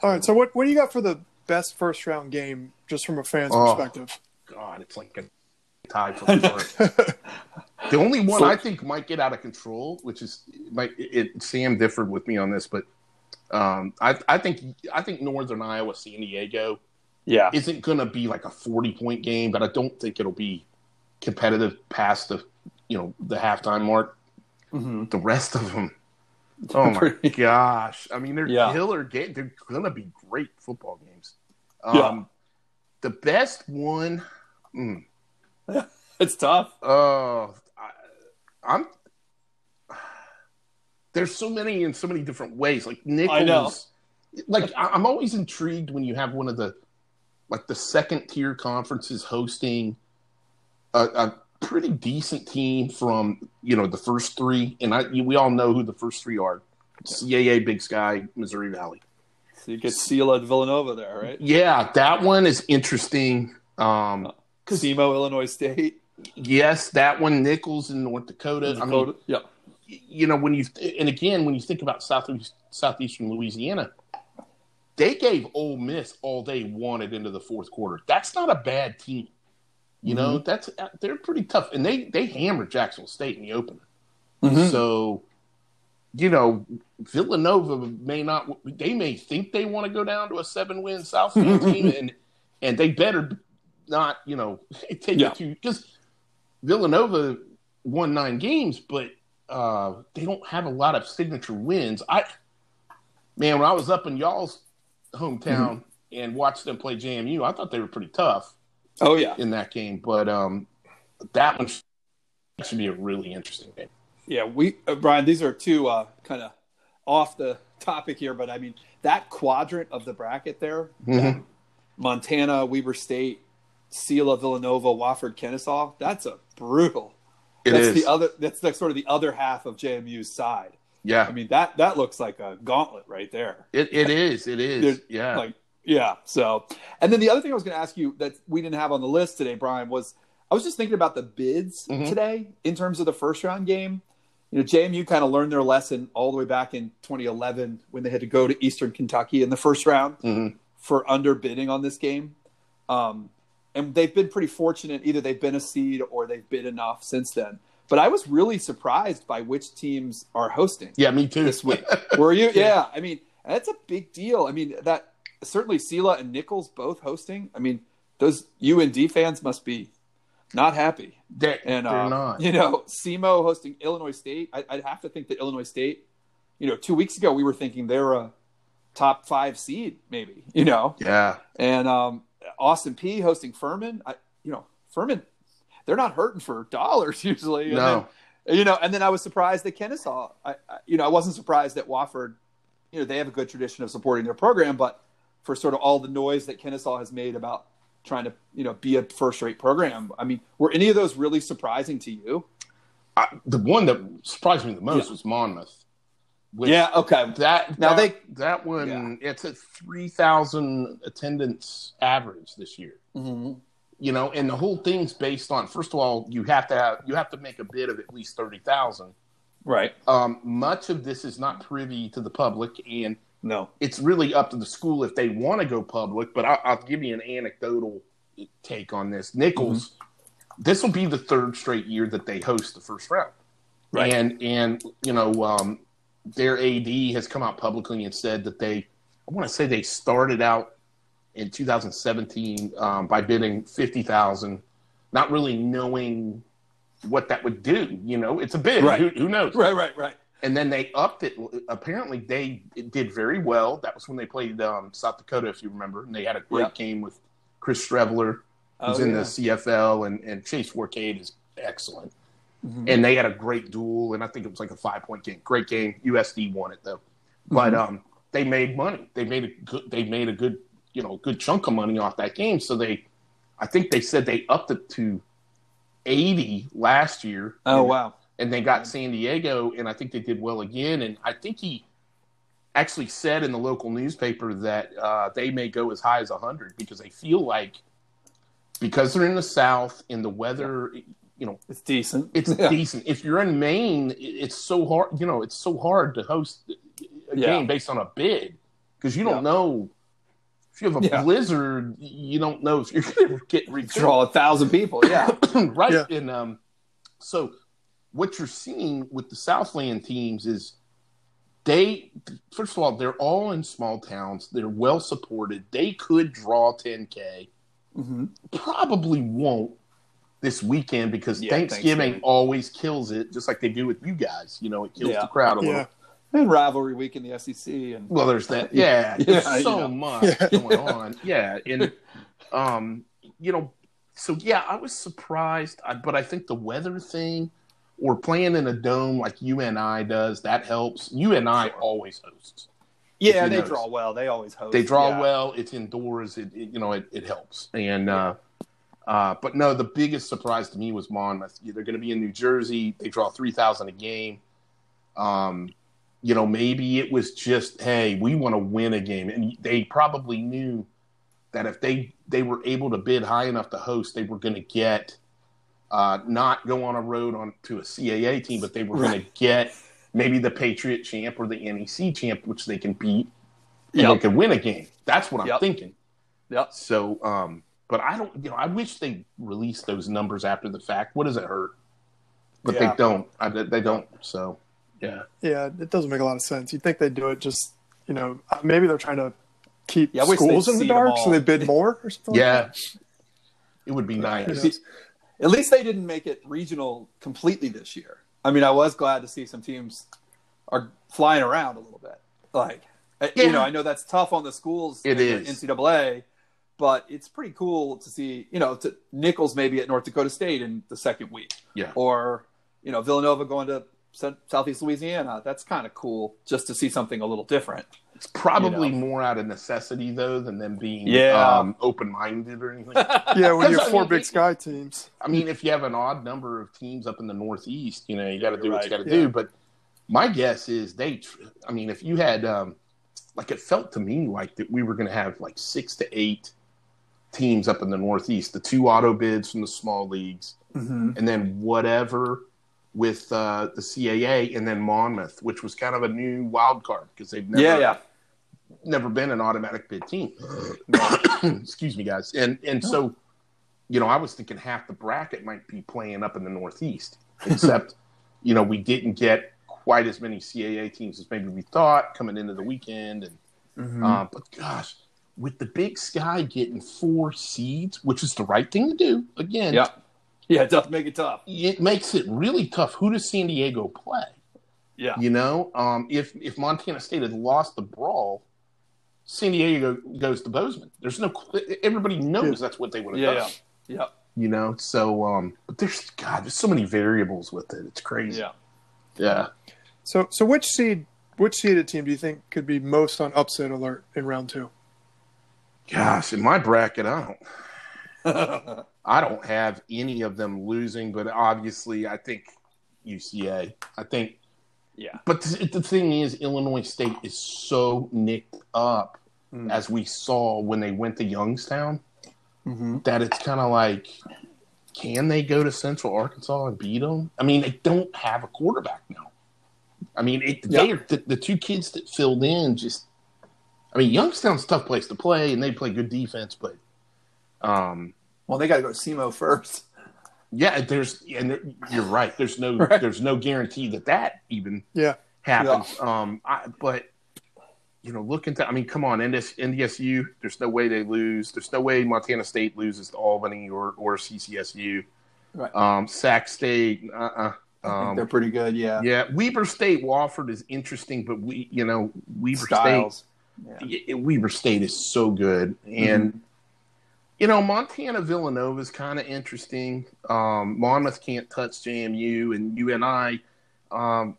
All right. So what what do you got for the best first round game, just from a fan's Oh. perspective? God, it's like a tie for the heart. The only one So- I think might get out of control, which is might it, Sam differed with me on this, but um, I, I think I think Northern Iowa San Diego Yeah. isn't going to be like a forty point game, but I don't think it'll be competitive past the you know the halftime mark. Mm-hmm. The rest of them, oh my gosh! I mean, they're Yeah. killer game. They're going to be great football games. Yeah. Um, The best one. mm, It's tough. Oh, I'm. There's so many in so many different ways. Like Nicholls, I know. like I'm always intrigued when you have one of the, like the second tier conferences hosting a, a pretty decent team from you know the first three, and I we all know who the first three are: CAA, Big Sky, Missouri Valley. So you get Sela and Villanova there, right? Yeah, that one is interesting. Um, Casimo, Illinois State. Yes, that one Nicholls in North Dakota. I mean, yeah. you know when you and again when you think about southeast southeastern Louisiana, they gave Ole Miss all they wanted into the fourth quarter. That's not a bad team. You know, that's they're pretty tough, and they they hammered Jacksonville State in the opener. Mhm. So, you know, Villanova may not. They may think they want to go down to a seven win South team, and and they better not. You know, take Yeah. it to because Villanova won nine games, but uh, they don't have a lot of signature wins. I man, when I was up in y'all's hometown and watched them play JMU, I thought they were pretty tough Oh yeah. in that game. But um, that one should be a really interesting game. Yeah, we uh, Brian. These are two uh, kind of off the topic here, but I mean that quadrant of the bracket there: Mhm. Montana, Weber State, Sela, Villanova, Wofford, Kennesaw. That's a brutal. It that's is. the other. That's the sort of the other half of JMU's side. yeah, I mean that that looks like a gauntlet right there. it, it is. It is. Yeah. Like yeah. So, and then the other thing I was going to ask you that we didn't have on the list today, Brian, was I was just thinking about the bids Mhm. today in terms of the first round game. You know, JMU kind of learned their lesson all the way back in 2011 when they had to go to Eastern Kentucky in the first round Mhm. for underbidding on this game. Um, and they've been pretty fortunate. Either they've been a seed or they've been enough since then. But I was really surprised by which teams are hosting Yeah, me too. this week. Were you? Yeah. I mean, that's a big deal. I mean, that certainly Sela and Nicholls both hosting. I mean, those UND fans must be not happy. They, And they're uh, not. you know, SEMO hosting Illinois State. I, I'd have to think that Illinois State. You know, two weeks ago we were thinking they're a top five seed, maybe. You know, Yeah. and um, Austin Peay hosting Furman. I, you know, Furman, they're not hurting for dollars usually. No. then, you know, and then I was surprised that Kennesaw. I, I, you know, I wasn't surprised that Wofford. You know, they have a good tradition of supporting their program, but for sort of all the noise that Kennesaw has made about trying to, you know, be a first-rate program. I mean, were any of those really surprising to you? I, the one that surprised me the most Yeah. was Monmouth. Which- yeah. Okay. That Now that, that one it's a three thousand attendance average this year. Mm-hmm. You know, and the whole thing's based on first of all, you have to have you have to make a bid of at least thirty thousand. Right. Um, much of this is not privy to the public, and No. it's really up to the school if they want to go public. But I'll, I'll give you an anecdotal take on this. Nicholls, Mm-hmm. this will be the third straight year that they host the first round, Right. and and you know um, their AD has come out publicly and said that they, I want to say they started out in 2017 um, by bidding fifty thousand, not really knowing what that would do. You know, it's a bid. Right. Who, who knows? Right. Right. Right. and then they upped it. Apparently, they did very well. That was when they played um, South Dakota, if you remember, and they had a great game with Chris Streveler, who's Oh, in yeah. the CFL, and, and Chase Fourcade is excellent. Mhm. And they had a great duel, and I think it was like a five point game. Great game. USD won it though, but Mm-hmm. um, they made money. They made a good. They made a good, you know, good chunk of money off that game. So they, I think they said they upped it to eighty last year. Oh And- wow. and they got San Diego, and I think they did well again. And I think he actually said in the local newspaper that uh, they may go as high as 100 because they feel like because they're in the South and the weather, you know, It's decent. it's Yeah. decent. If you're in Maine, it's so hard. You know, it's so hard to host a Yeah. game based on a bid because you don't Yeah. know. If you have a blizzard, you don't know if you're going to get Draw a thousand people. Yeah. right. And um, so what you're seeing with the Southland teams is they, first of all, they're all in small towns. They're well supported. They could draw 10K. hmm Probably won't this weekend because Yeah, Thanksgiving, Thanksgiving. always kills it, just like they do with you guys. You know, it kills Yeah. the crowd a little. Yeah. And rivalry week in the SEC and Well, there's that. Yeah, Yeah, there's you so know. much Yeah. going on. Yeah, and um, you know, so yeah, I was surprised, I- but I think the weather thing, or playing in a dome like UNI does, that helps. You and UNI always hosts. yeah, they notice. draw well. They always host. They draw yeah. well. It's indoors. It, it- you know it, it helps. And uh, uh, but no, the biggest surprise to me was Monmouth. They're going to be in New Jersey. They draw three thousand a game. Um, you know, maybe it was just, hey, we want to win a game, and they probably knew that if they they were able to bid high enough to host, they were going to get uh, not go on a road on to a CAA team, but they were going to get maybe the Patriot champ or the NEC champ, which they can beat and Yep. they can win a game. That's what I'm Yep. thinking. Yep. So, um, but I don't, you know, I wish they released those numbers after the fact. What does it hurt? But Yeah. they don't. I, they don't. So, yeah. Yeah, it doesn't make a lot of sense. You'd think they'd do it just, you know, uh, maybe they're trying to keep Yeah, schools in the dark so they bid more or something. like Yeah. that. It would be Who nice. knows? At least they didn't make it regional completely this year. I mean, I was glad to see some teams are flying around a little bit. Like, uh, Yeah. you know, I know that's tough on the schools. It in the. NCAA, but it's pretty cool to see. You know, to Nicholls maybe at North Dakota State in the second week, Yeah. or you know Villanova going to Southeast Louisiana. That's kind of cool just to see something a little different. It's probably You know. more out of necessity, though, than them being Yeah. um, open minded or anything. Yeah, when you Because, have I four mean, Big Sky teams. I mean, if you have an odd number of teams up in the Northeast, you know, you got to do what you got to Yeah. do. But my guess is they, tr- I mean, if you had, um, like, it felt to me like that we were going to have like six to eight teams up in the Northeast, the two auto bids from the small leagues, Mm-hmm. and then whatever with uh, the CAA, and then Monmouth, which was kind of a new wild card because they've never, Yeah, yeah. never been an automatic bid team. Excuse me, guys. And and so, you know, I was thinking half the bracket might be playing up in the Northeast, except, you know, we didn't get quite as many CAA teams as maybe we thought coming into the weekend. And Mm-hmm. uh, but gosh, with the Big Sky getting four seeds, which is the right thing to do, again, Yeah. Yeah, it does make it tough. it makes it really tough. Who does San Diego play? Yeah. You know, um, if if Montana State had lost the brawl, San Diego goes to Bozeman. There's no everybody knows that's what they would have Yeah, done. yeah. Yeah. You know, so um, but there's God, there's so many variables with it. It's crazy. Yeah. Yeah. So, so which seed, which seeded team do you think could be most on upset alert in round two? Gosh, in my bracket, I don't I don't have any of them losing, but obviously I think UCA. I think yeah. But the, the thing is, Illinois State is so nicked up, Mm. as we saw when they went to Youngstown, Mm-hmm. that it's kind of like, can they go to Central Arkansas and beat them? I mean, they don't have a quarterback now. I mean, it, they Yeah. the, the two kids that filled in just. I mean, Youngstown's a tough place to play, and they play good defense, but. Um, Well, they got to go to SEMO first. yeah, there's and there, you're right. There's no Right. there's no guarantee that that even Yeah, happens. Um, I, but you know, look into. I mean, come on, NDS, NDSU. There's no way they lose. There's no way Montana State loses to Albany or or CCSU. Right. Um, Sac State. Uh. uh think Um, they're pretty good. Yeah. yeah, Weber State Wofford is interesting, but we, you know, Weber Styles. State, y- Weber State is so good, and you know, Montana Villanova is kind of interesting. Um, Monmouth can't touch JMU, and UNI. Um,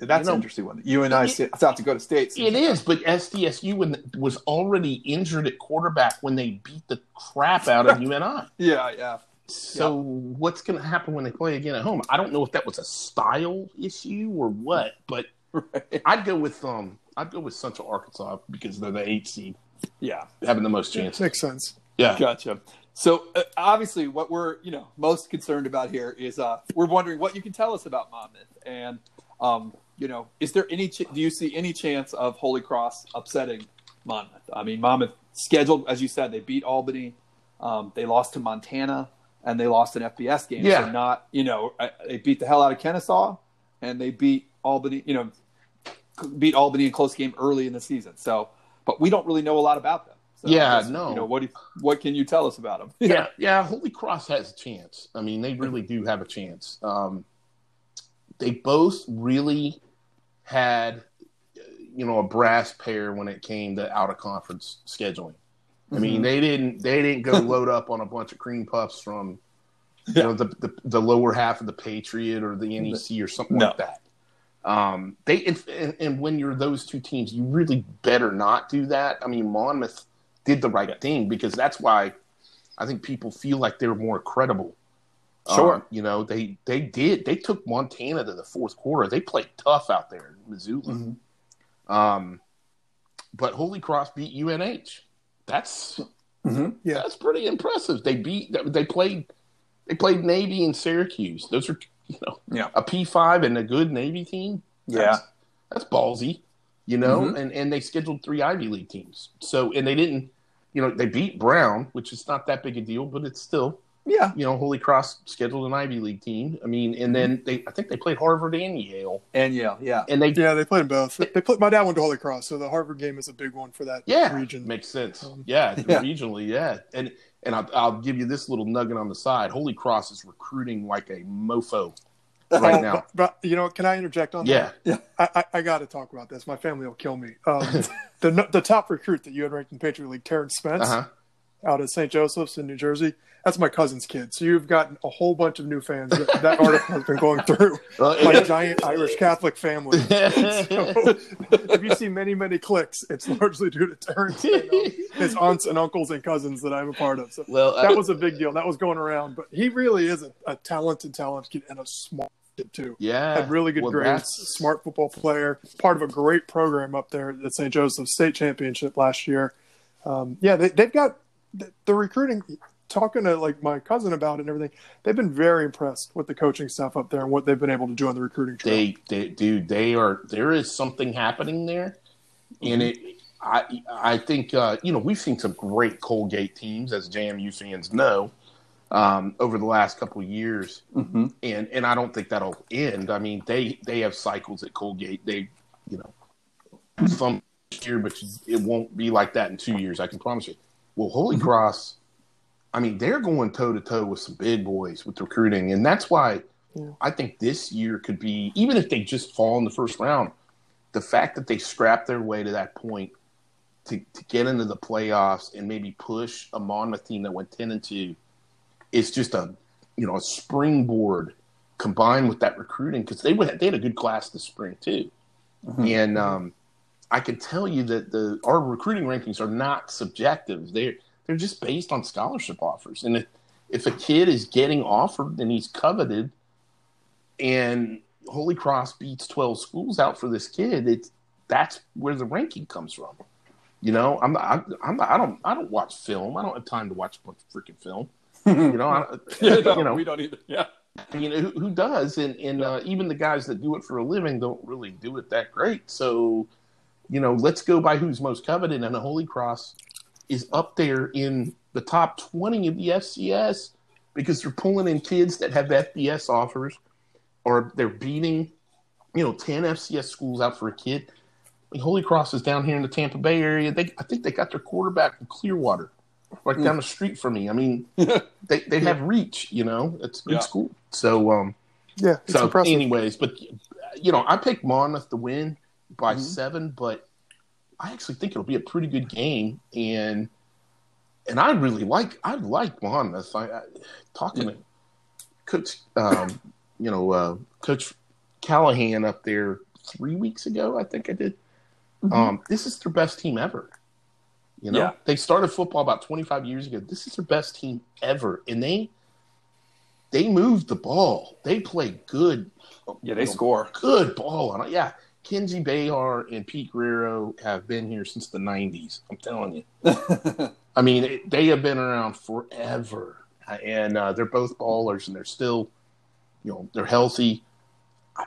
That's You know- an interesting one. You and I It- South Dakota State. It is, but SDSU was already injured at quarterback when they beat the crap out of UNI. Yeah, yeah. So what's going to happen when they play again at home? I don't know if that was a style issue or what, but Right. I'd go with um I'd go with Central Arkansas because they're the eight seed, Yeah. having the most chance. makes sense. Yeah, Gotcha. So uh, obviously, what we're you know most concerned about here is uh, we're wondering what you can tell us about Monmouth, and um, you know, is there any ch- do you see any chance of Holy Cross upsetting Monmouth? I mean, Monmouth scheduled as you said, they beat Albany, um, they lost to Montana, and they lost an FBS game. Yeah. So not you know uh, they beat the hell out of Kennesaw, and they beat Albany. You know, beat Albany in close game early in the season. So, but we don't really know a lot about them. So Yeah, no. You know what? Do you, what can you tell us about them? yeah, yeah. Holy Cross has a chance. I mean, they really do have a chance. Um, they both really had, you know, a brass pair when it came to out of conference scheduling. I mean, they didn't they didn't go load up on a bunch of cream puffs from you know the, the the lower half of the Patriot or the NEC or something No. like that. Um, they and, and, when you're those two teams, you really better not do that. I mean, Monmouth did the right thing because that's why I think people feel like they're more credible Sure. Um, you know, they they did. They took Montana to the fourth quarter. They played tough out there in Missoula. Mhm. Um, but Holy Cross beat UNH. That's mm-hmm. Yeah. that's pretty impressive. They beat. They played. They played Navy and Syracuse. Those are you know Yeah. a P five and a good Navy team. Yeah. That's, that's ballsy. You know, Mhm. and and they scheduled three Ivy League teams. So and they didn't. You know, they beat Brown, which is not that big a deal, but it's still Yeah. you know, Holy Cross scheduled an Ivy League team. I mean, and then they, I think they played Harvard and Yale, And yeah, yeah. and they, yeah, Yeah, they played them both. They played. My dad went to Holy Cross, so the Harvard game is a big one for that yeah, region. makes sense. Um, yeah, Yeah. regionally, yeah, and and I'll, I'll give you this little nugget on the side. Holy Cross is recruiting like a mofo right Oh, now. But, but, you know, can I interject on Yeah, that? I, I, I got to talk about this. My family will kill me. Um, the the top recruit that you had ranked in Patriot League, Terrence Spence, uh huh. Out of St. Joseph's in New Jersey. That's my cousin's kid. So you've gotten a whole bunch of new fans that, that article has been going through. My giant Irish Catholic family. So, if you see many, many clicks, it's largely due to Terrence um, his aunts and uncles and cousins that I'm a part of. So well, that I- was a big deal. That was going around. But he really is a, a talented, talented kid and a smart kid, too. yeah, Had really good well, grades, that's- smart football player, part of a great program up there at St. Joseph's State Championship last year. Um, yeah, they, they've got the, the recruiting. Talking to like my cousin about it and everything, they've been very impressed with the coaching staff up there and what they've been able to do on the recruiting trail. They, they, dude, they are. There is something happening there, and it. I, I think uh, you know we've seen some great Colgate teams, as JMU fans know, um, over the last couple of years, Mm-hmm. and and I don't think that'll end. I mean, they they have cycles at Colgate. They, you know, some year, but it won't be like that in two years. I can promise you. Well, Holy Mhm. Cross, I mean, they're going toe to toe with some big boys with recruiting, and that's why Yeah. I think this year could be even if they just fall in the first round. The fact that they scrap their way to that point to, to get into the playoffs and maybe push a Monmouth team that went ten and two is just a you know a springboard combined with that recruiting because they would they had a good class this spring too, Mhm. and um, I can tell you that the our recruiting rankings are not subjective. They're they're just based on scholarship offers, and if if a kid is getting offered and he's coveted, and Holy Cross beats twelve schools out for this kid, it's that's where the ranking comes from. You know, I'm not, I'm, not, I don't I don't watch film. I don't have time to watch a bunch of freaking film. You know, I, yeah, no, you know, we don't either. Yeah. you know who, who does and, and uh, even the guys that do it for a living don't really do it that great so you know let's go by who's most coveted and the holy cross is up there in the top 20 of the fcs because they're pulling in kids that have fbs offers or they're beating you know 10 fcs schools out for a kid. I holy cross is down here in the tampa bay area. They, i think they got their quarterback from clearwater right down the street from me. I mean they, they have reach you know? It's a good Yeah. school. So um yeah, it's so, impressive. anyways, but you know, I picked Monmouth to win by Mhm. seven, but I actually think it'll be a pretty good game, and and I really like I like Monmouth. I, I talking Yeah. to Coach, um, you know, uh, Coach Callahan up there three weeks ago, I think I did. Mhm. Um, this is their best team ever. You know, Yeah. they started football about 25 years ago. This is their best team ever, and they they moved the ball. They play good Yeah, they know, score. good ball on it. Yeah, Kenji Bahar and Pete Guerriero have been here since the '90s. I'm telling you. I mean, it, they have been around forever, and uh, they're both ballers, and they're still, you know, they're healthy.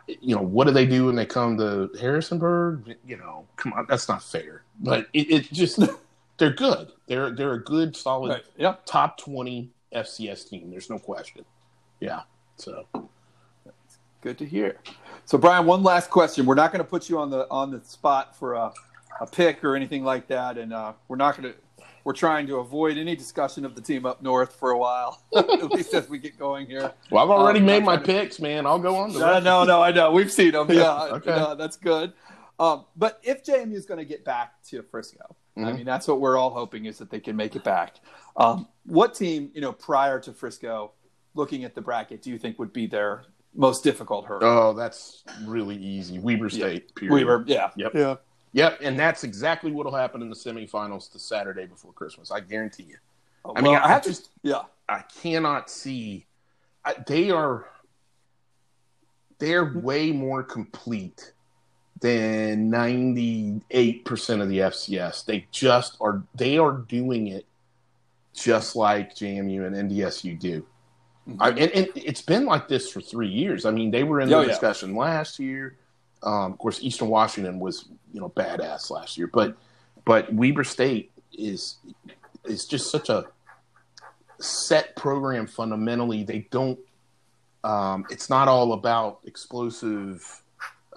You know, what do they do when they come to Harrisonburg? You know, come on, that's not fair. But it, it just they're good. They're they're a good, solid right. Yeah. top twenty FCS team. There's no question. Yeah. So Good to hear. So, Brian, one last question. We're not going to put you on the on the spot for a, a pick or anything like that, and uh, we're not going to. We're trying to avoid any discussion of the team up north for a while, at least as we get going here. Well, I've already Um, made my to- picks, man. I'll go on. The No, no, no, I know. We've seen them. Yeah, Okay. no, that's good. Um, but if JMU is going to get back to Frisco, I Mhm. mean, that's what we're all hoping is that they can make it back. Um, what team, you know, prior to Frisco, looking at the bracket, do you think would be their most difficult hurdle? Oh, that's really easy. Weber Yeah. State. Period. Weber, yeah, Yep. yeah, Yep, and that's exactly what will happen in the semifinals the Saturday before Christmas. I guarantee you. Oh, I mean, well, I have just- to, yeah, I cannot see I, they are they're way more complete than 98% of the FCS. They just are they are doing it just like JMU and NDSU do. I, and, and it's been like this for three years. I mean, they were in Oh, the yeah. discussion last year. Um, of course, Eastern Washington was you know badass last year, but but Weber State is is just such a set program fundamentally. They don't. Um, it's not all about explosive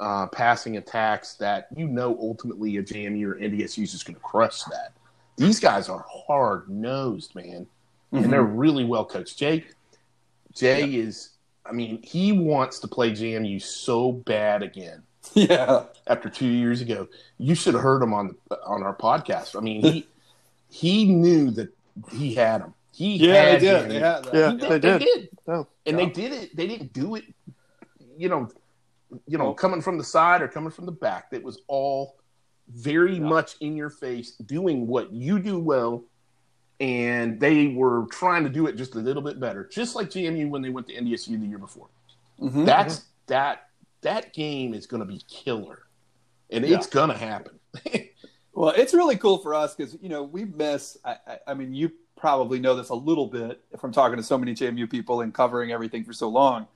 uh, passing attacks that you know ultimately a JMU or NDSU is just going to crush that. These guys are hard nosed, man, and they're really well coached. Jay, Jay is. I mean, he wants to play JMU so bad again yeah. after two years ago. You should have heard him on the, on our podcast. I mean, he he knew that he had him. He Yeah, had they did. JMU. They had that. Yeah, He they did. Oh, they did. No. And Yeah. they did it. They didn't do it. You know, you know, coming from the side or coming from the back. That was all very Yeah. much in your face, doing what you do well. And they were trying to do it just a little bit better, just like JMU when they went to NDSU the year before. Mhm. That's that that game is going to be killer, and Yeah. it's going to happen. Well, it's really cool for us because you know we miss. I, I, I mean, you probably know this a little bit from talking to so many JMU people and covering everything for so long.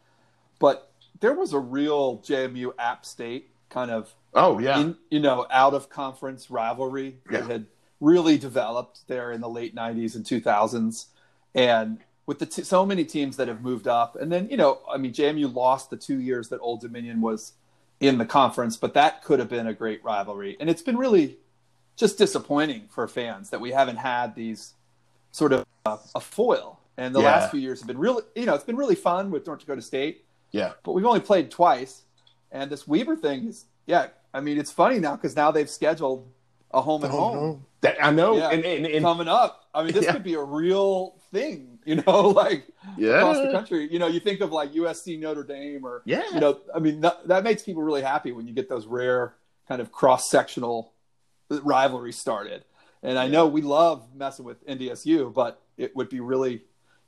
But there was a real JMU App State kind of oh yeah, in, you know out of conference rivalry that had really developed there in the late 90s and 2000s and with the t- so many teams that have moved up and then you know i mean jmu lost the two years that old dominion was in the conference but that could have been a great rivalry and it's been really just disappointing for fans that we haven't had these sort of uh, a foil and the Yeah. last few years have been really you know it's been really fun with north dakota state yeah, but we've only played twice. And this Weber thing is, yeah, I mean, it's funny now because now they've scheduled a home and Oh, home no. That, I know. Yeah. And, and, and coming up. I mean, this Yeah. could be a real thing, you know, like yeah, across the country. You know, you think of like USC Notre Dame or, yeah, you know, I mean, that, that makes people really happy when you get those rare kind of cross sectional rivalries started. And I know we love messing with NDSU, but it would be really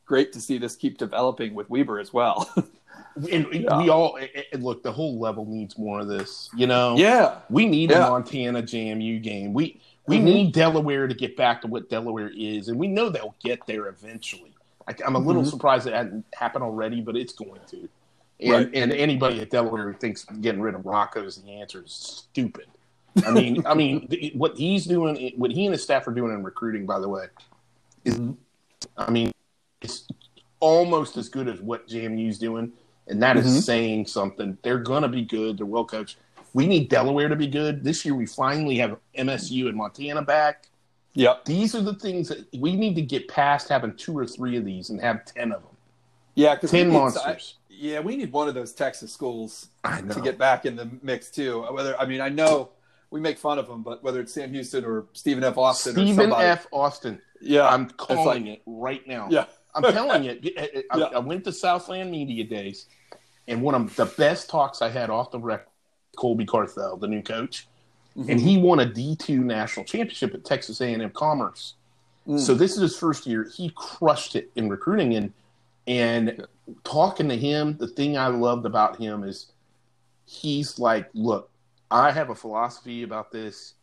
great to see this keep developing with Weber as well. and Yeah. we all and look. The whole level needs more of this. You know, yeah. We need Yeah. a Montana JMU game. We we Mhm. need Delaware to get back to what Delaware is, and we know they'll get there eventually. I, I'm a little Mhm. surprised it hadn't happened already, but it's going to. And, Right. and anybody at Delaware who thinks getting rid of Rocco is the answer is stupid. I mean, I mean, what he's doing, what he and his staff are doing in recruiting, by the way, is, Mhm. I mean, it's almost as good as what JMU's doing, and that is Mhm. saying something. They're going to be good. They're well coached. We need Delaware to be good. This year, we finally have MSU and Montana back. Yep. These are the things that we need to get past having two or three of these and have 10 of them. Yeah, because 10 monsters. yeah, we need one of those Texas schools to get back in the mix too. Whether I mean, I know we make fun of them, but whether it's Sam Houston or Stephen F. Austin or Stephen somebody, F. Austin. yeah, I'm calling like- it right now. yeah, I'm telling you. I, I- Yeah. I went to Southland Media Days, and one of the best talks I had off the record, Colby Carthel, the new coach, Mm-hmm. and he won a D2 national championship at Texas A&M Commerce. Mm. So this is his first year. He crushed it in recruiting and and talking to him. The thing I loved about him is he's like, look, I have a philosophy about this.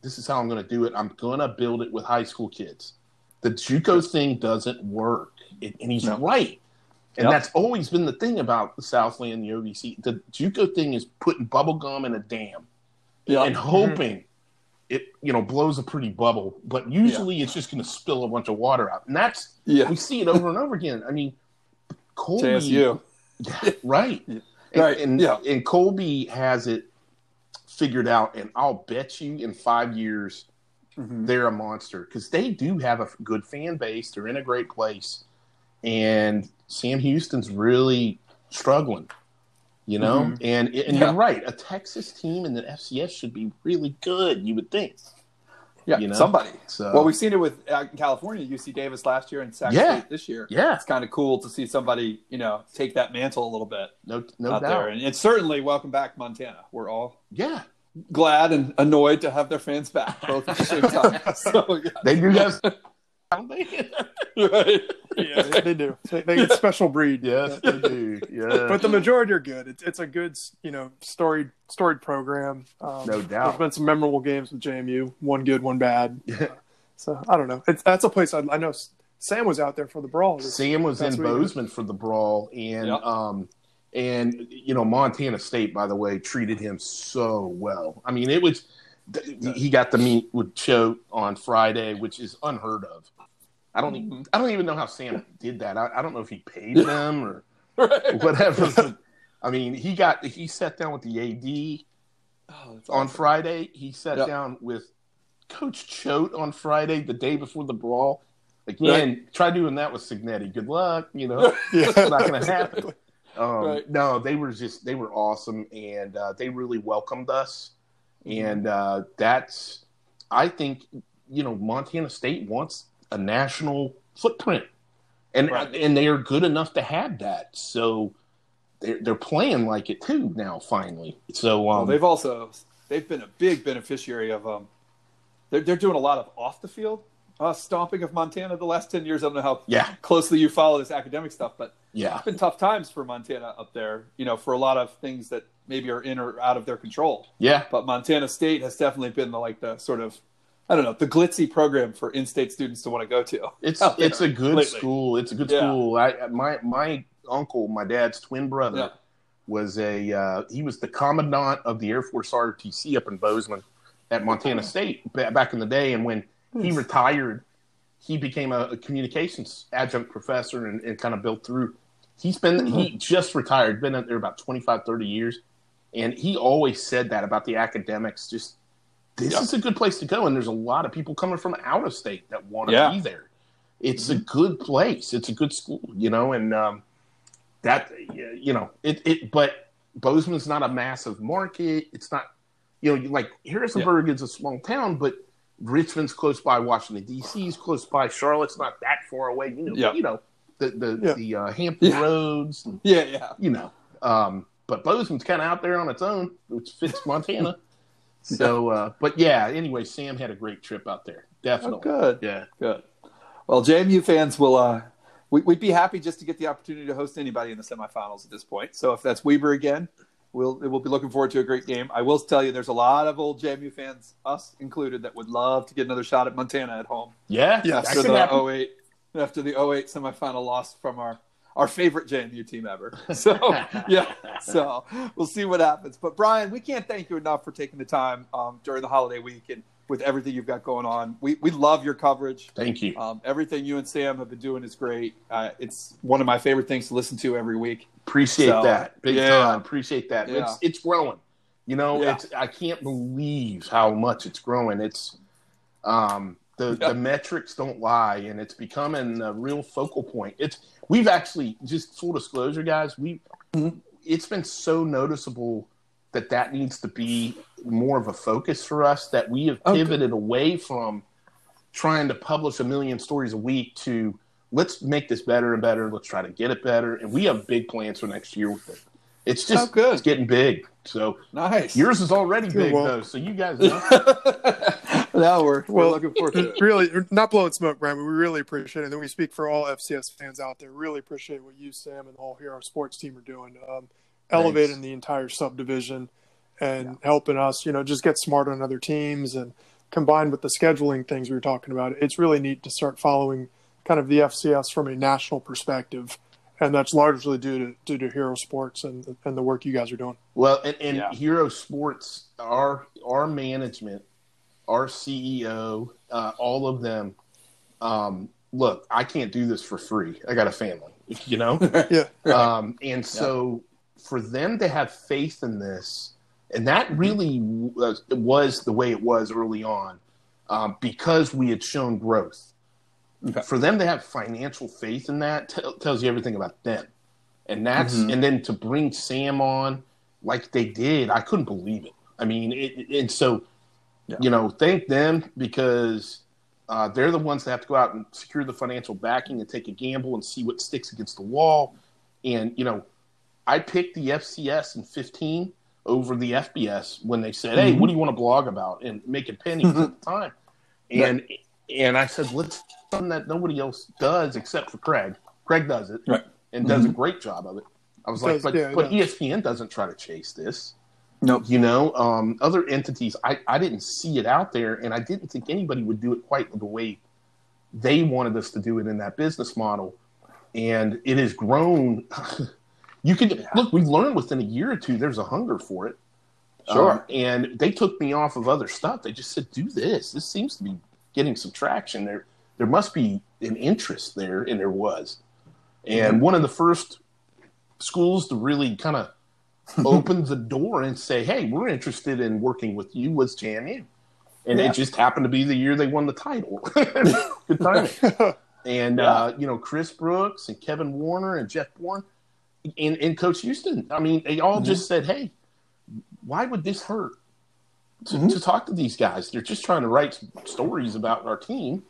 This is how I'm going to do it. I'm going to build it with high school kids. The JUCO thing doesn't work, and and he's No. right. And Yep. that's always been the thing about the Southland, and the OVC. The JUCO thing is putting bubble gum in a dam yeah, and hoping it you know blows a pretty bubble, but usually it's just going to spill a bunch of water out, and that's yeah. we see it over and over again. I mean, Colby, JSU, right? Yeah. And, Right, and, yeah. and Colby has it figured out, and I'll bet you in five years Mhm. they're a monster because they do have a good fan base. They're in a great place, and Sam Houston's really struggling. You know, Mhm. and and Yeah. you're right. A Texas team in the FCS should be really good. You would think. yeah, you know? somebody. So Well, we've seen it with uh, in California, UC Davis last year and Sac Yeah. State this year. yeah, It's kind of cool to see somebody, you know, take that mantle a little bit no no out doubt. there. And it's certainly welcome back, Montana. We're all Yeah, glad and annoyed to have their fans back both at the same time. so yeah. they do have. Don't they? right. Yeah, they, they do. They, they get special breed. Yes, they do. Yeah, but the majority are good. It's it's a good you know storied storied program. Um, No doubt. There's been some memorable games with JMU. One good, one bad. Yeah. So I don't know. It's that's a place I, I know. Sam was out there for the brawl. Sam was in That's what he was- Bozeman for the brawl, and Yep. um, and you know Montana State, by the way, treated him so well. I mean, it was he got to meet with Choate on Friday, which is unheard of. I don't even I don't even know how Sam did that. I, I don't know if he paid them or right. whatever. I mean, he got he sat down with the AD Oh, on awesome. Friday. He sat Yep. down with Coach Choate on Friday, the day before the brawl. Like, Again, try doing that with Cignetti. Good luck, you know. Yeah, It's not going to happen. Um, Right. No, they were just they were awesome, and uh, they really welcomed us. Mm-hmm. And uh, that's, I think, you know, Montana State wants a national footprint, and Right. and they are good enough to have that. So they're they're playing like it too now. Finally, so Well, um, they've also they've been a big beneficiary of um they're they're doing a lot of off the field uh, stomping of Montana the last ten years. I don't know how yeah, closely you follow this academic stuff, but yeah, it's been tough times for Montana up there. You know, for a lot of things that maybe are in or out of their control. yeah. But Montana State has definitely been the like the sort of I don't know the glitzy program for in-state students to want to go to. It's it's a good lately. school. It's a good Yeah. school. I my my uncle, my dad's twin brother, Yeah. was a uh, he was the commandant of the Air Force ROTC up in Bozeman at Montana State ba- back in the day. And when he retired, he became a, a communications adjunct professor and, and kind of built through. He's been he just retired, been there about 25, 30 years, and he always said that about the academics. Just this Yeah. is a good place to go, and there's a lot of people coming from out of state that want to Yeah. be there. It's a good place. It's a good school, you know, and um, that you know it. It but Bozeman's not a massive market. It's not, you know, like Harrisonburg is a small town, but Richmond's close by. Washington D.C. is close by. Charlotte's not that far away. You know, Yeah. you know the the Yeah. the uh, Hampton Yeah. roads. And, Yeah, yeah. you know, um, but Bozeman's kind of out there on its own, which fits Montana. so, uh, but yeah. Anyway, Sam had a great trip out there. Definitely. Oh, good. Yeah. Good. Well, JMU fans will. Uh, we, we'd be happy just to get the opportunity to host anybody in the semifinals at this point. So if that's Weber again, we'll we'll be looking forward to a great game. I will tell you, there's a lot of old JMU fans, us included, that would love to get another shot at Montana at home Yeah. Yeah, after the happen. 08 after the 08 semifinal loss from our our favorite JMU team ever. So yeah, so we'll see what happens. But Brian, we can't thank you enough for taking the time um, during the holiday week and with everything you've got going on. We we love your coverage. Thank you. Um, everything you and Sam have been doing is great. Uh, it's one of my favorite things to listen to every week. Appreciate So, that. Big yeah. time. Appreciate that. Yeah. It's it's growing. You know, Yeah. it's I can't believe how much it's growing. It's um the the metrics don't lie and it's becoming a real focal point. It's we've actually just full disclosure guys, we Mhm. it's been so noticeable that that needs to be more of a focus for us that we have Oh, pivoted away from trying to publish a million stories a week to let's make this better and better. Let's try to get it better. And we have big plans for next year with it. It's just Oh, good. it's getting big. So Nice. yours is already You're big welcome. though. So you guys know. Now we're, we're Well, looking forward to it. really, not blowing smoke, Brian. But we really appreciate it. And then we speak for all FCS fans out there. Really appreciate what you, Sam, and all here, our Sports team are doing, um, elevating the entire subdivision and helping us, you know, just get smart on other teams and combined with the scheduling things we were talking about. It's really neat to start following kind of the FCS from a national perspective, and that's largely due to due to Hero Sports and and the work you guys are doing. Well, and, and Yeah. Hero Sports, our our management, our CEO, uh, all of them. Um, look, I can't do this for free. I got a family, you know. Yeah, um, and so for them to have faith in this, and that really was, was the way it was early on, um, because we had shown growth. Okay. For them to have financial faith in that t- tells you everything about them, and that's Mhm. and then to bring Sam on like they did, I couldn't believe it. I mean, it, and so Yeah. you know, thank them because uh, they're the ones that have to go out and secure the financial backing and take a gamble and see what sticks against the wall. And you know, I picked the FCS in 15 over the FBS when they said, "Hey, Mhm. what do you want to blog about?" and making pennies at the time. And and I said, let's something that nobody else does except for Craig. Craig does it, Right. and does a great job of it. I was like, but, yeah, but. ESPN doesn't try to chase this. Nope. You know, um, other entities, I, I didn't see it out there, and I didn't think anybody would do it quite the way they wanted us to do it in that business model. And it has grown. you can look, we've learned within a year or two, there's a hunger for it. Sure. Um, and they took me off of other stuff. They just said, do this. This seems to be getting some traction. There, there must be an interest there, and there was. And one of the first schools to really kind of open the door and say, "Hey, we're interested in working with you," was JMU, and Yeah. it just happened to be the year they won the title. Good timing. And Yeah. uh, you know, Chris Brooks and Kevin Warner and Jeff Bourne and, and Coach Houston. I mean, they all just said, "Hey, why would this hurt?" To, Mhm. to talk to these guys, they're just trying to write some stories about our team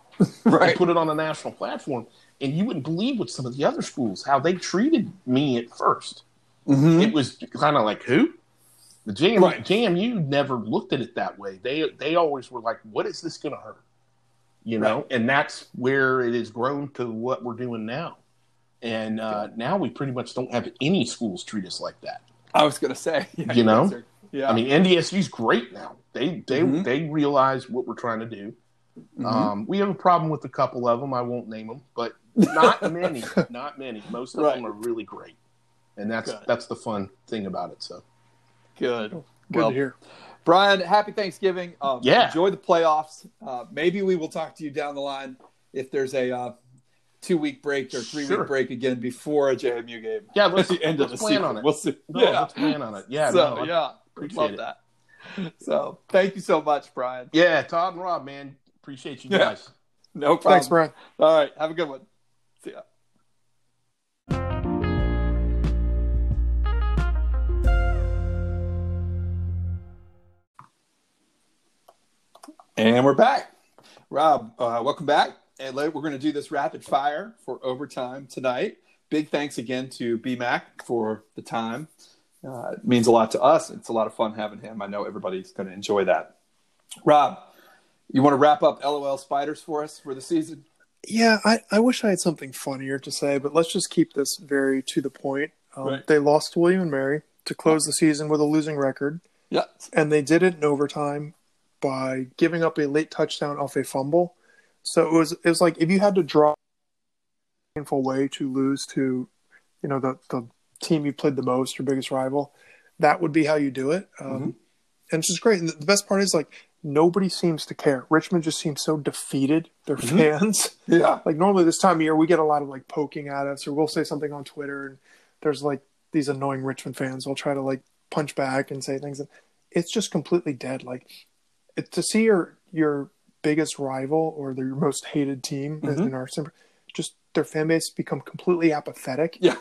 Right. and put it on a national platform. And you wouldn't believe what some of the other schools how they treated me at 1st Mhm. It was kind of like who the JMU, Right. JMU never looked at it that way. They they always were like, "What is this going to hurt?" You know, and that's where it has grown to what we're doing now. And uh, now we pretty much don't have any schools treat us like that. I was gonna say. Yeah, You know? are- Yeah. I mean, NDSU's great now. They they Mhm. they realize what we're trying to do. Mhm. Um, we have a problem with a couple of them. I won't name them, but not many. Not many. Most of Right. them are really great, and that's Good. that's the fun thing about it. So good. Good Well, to hear. Brian, happy Thanksgiving. Um, Yeah. Enjoy the playoffs. Uh, maybe we will talk to you down the line if there's a uh, two week break or three Sure. week break again before a JMU game. yeah, At let's, the end of the plan season. on it. We'll see. No, yeah. let's plan on it. Yeah, so, no, yeah. appreciate Love it. that. So, thank you so much, Brian. yeah. Todd and Rob, man, appreciate you Yeah. guys. No problem. Thanks, Brian. All right. Have a good one. See ya. And we're back. Rob, uh, welcome back. And we're going to do this rapid fire for overtime tonight. Big thanks again to BMAC for the time. Uh, it means a lot to us. It's a lot of fun having him. I know everybody's going to enjoy that. Rob, you want to wrap up LOL Spiders for us for the season? Yeah, I, I wish I had something funnier to say, but let's just keep this very to the point. Um, Right. They lost William and Mary to close the season with a losing record, Yeah. and they did it in overtime by giving up a late touchdown off a fumble. So it was it was like if you had to draw a painful way to lose to, you know, the the team you played the most, your biggest rival, that would be how you do it. Um, Mhm. And it's just great. And the best part is like nobody seems to care. Richmond just seems so defeated. Their Mhm. fans Yeah. like normally this time of year we get a lot of like poking at us or we'll say something on twitter and there's like these annoying richmond fans will try to like punch back and say things and it's just completely dead like to see your your biggest rival or their most hated team in- Mhm. in our just their fan base become completely apathetic Yeah.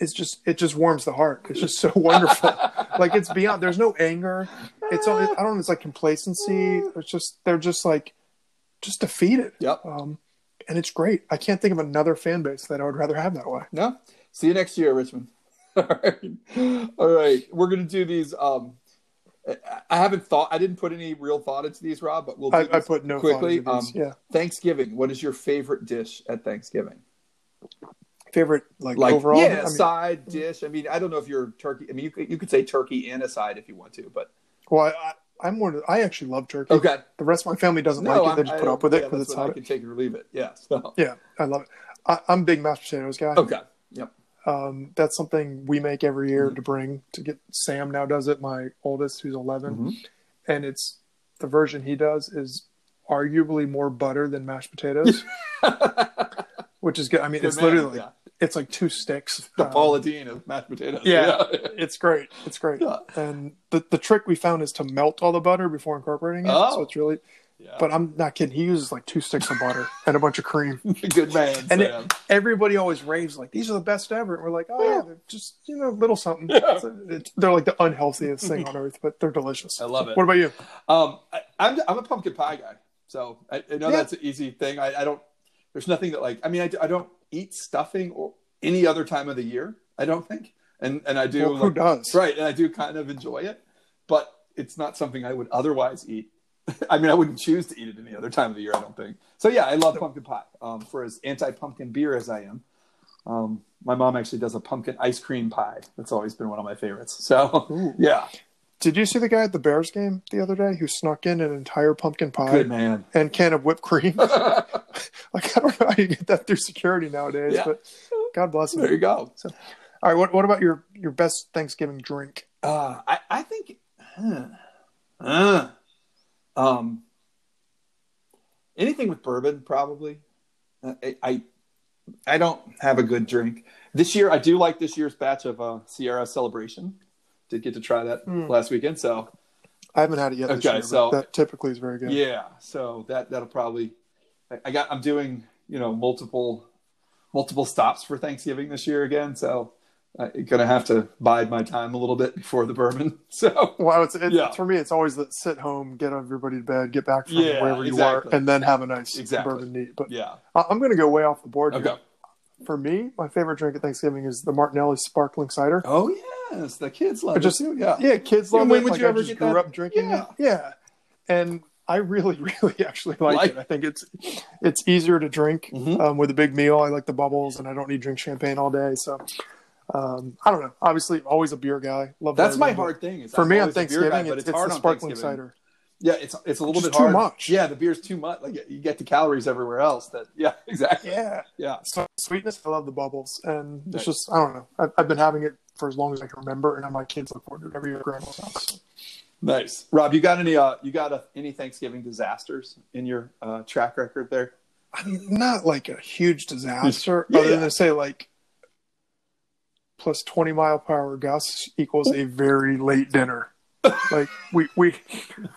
it's just it just warms the heart it's just so wonderful like it's beyond there's no anger it's all- i don't know it's like complacency it's just they're just like just defeated Yep. um, and it's great. I can't think of another fan base that I would rather have that way. No. See you next year, Richmond. All right. All right. We're gonna do these. Um, I- haven't thought. I didn't put any real thought into these, Rob. But we'll do I, I put no quickly. thought into these. Um, yeah, Thanksgiving. What is your favorite dish at Thanksgiving? favorite like, Like overall. yeah, I mean, side dish. I mean, I don't know if you're turkey. I mean, you could you could say turkey and a side if you want to, but well, I, I'm more. I actually love turkey. okay. The rest of my family doesn't No, like it. They just I put up with it yeah, because that's it's what I can take it or leave it. Yeah. So Yeah, I love it. I, I'm a big mashed potatoes guy. okay. Yep. Um, that's something we make every year Mhm. to bring to get. Sam now does it. My oldest, who's 11, Mhm. and it's the version he does is arguably more butter than mashed potatoes, which is good. I mean, Good it's man, literally yeah. it's like two sticks. the um, Paula Deen of mashed potatoes. Yeah, it's great. It's great. Yeah. And the the trick we found is to melt all the butter before incorporating it. Oh. So it's really. Yeah. But I'm not kidding. He uses like two sticks of butter and a bunch of cream. good man. And it- Everybody always raves like these are the best ever. And we're like, oh yeah, they're just you know little something. Yeah. So it's- they're like the unhealthiest thing on earth, but they're delicious. I love it. What about you? Um, I, I'm I'm a pumpkin pie guy, so I, I know Yeah. that's an easy thing. I, I don't. There's nothing that like. I mean, I, I don't eat stuffing or any other time of the year. I don't think, and and I do. Well, who like- does? Right, and I do kind of enjoy it, but it's not something I would otherwise eat I mean, I wouldn't choose to eat it any other time of the year. I don't think. So yeah, I love pumpkin pie. Um, for as anti-pumpkin beer as I am, um, my mom actually does a pumpkin ice cream pie. That's always been one of my favorites. So Ooh. yeah, Did you see the guy at the Bears game the other day who snuck in an entire pumpkin pie good man. and can of whipped cream? like I don't know how you get that through security nowadays, Yeah. but God bless him. there you go. All right, what what about your your best Thanksgiving drink? Uh, I, I think, uh, um, anything with bourbon, probably. Uh, I, I, I don't have a good drink this year. I do like this year's batch of uh, Sierra Celebration. Did get to try that Mm. last weekend, so I haven't had it yet. This Okay, year, so- that typically is very good. yeah. So that that'll probably. I got. I'm doing you know multiple, multiple stops for Thanksgiving this year again. So I'm gonna have to bide my time a little bit before the bourbon. So Well, it's, it's Yeah. for me. It's always the sit home, get everybody to bed, get back from Yeah, wherever you are, and then have a nice Exactly. bourbon neat. But yeah. I'm going to go way off the board. here. Okay. For me, my favorite drink at Thanksgiving is the Martinelli sparkling cider. Oh yes, the kids love I just- it. Yeah. Yeah, kids Yeah, love when it. would like, you I ever just get grew that? up drinking Yeah. it. Yeah, and I really, really actually like, Like- it. I think it's it's easier to drink Mhm. um, with a big meal. I like the bubbles, and I don't need to drink champagne all day. So um, I don't know. Obviously, always a beer guy. Love That's my hard thing. Is For I'm me on always a beer Thanksgiving, guy, but it's, it's, it's hard the sparkling cider. Yeah, it's it's a little Just bit too hard. much. Yeah, the beer's too much. Like you get the calories everywhere else. That yeah, exactly. Yeah, Yeah. so sweetness. I love the bubbles, and it's Right. just I don't know. I've, I've been having it for as long as I can remember, and my kids look forward to it every year at grandma's house. Nice, Rob. You got any? Uh, you got a, any Thanksgiving disasters in your uh, track record there? I mean, not like a huge disaster, Yeah, other yeah. than to say like plus twenty mile per hour gusts equals a very late dinner. like we we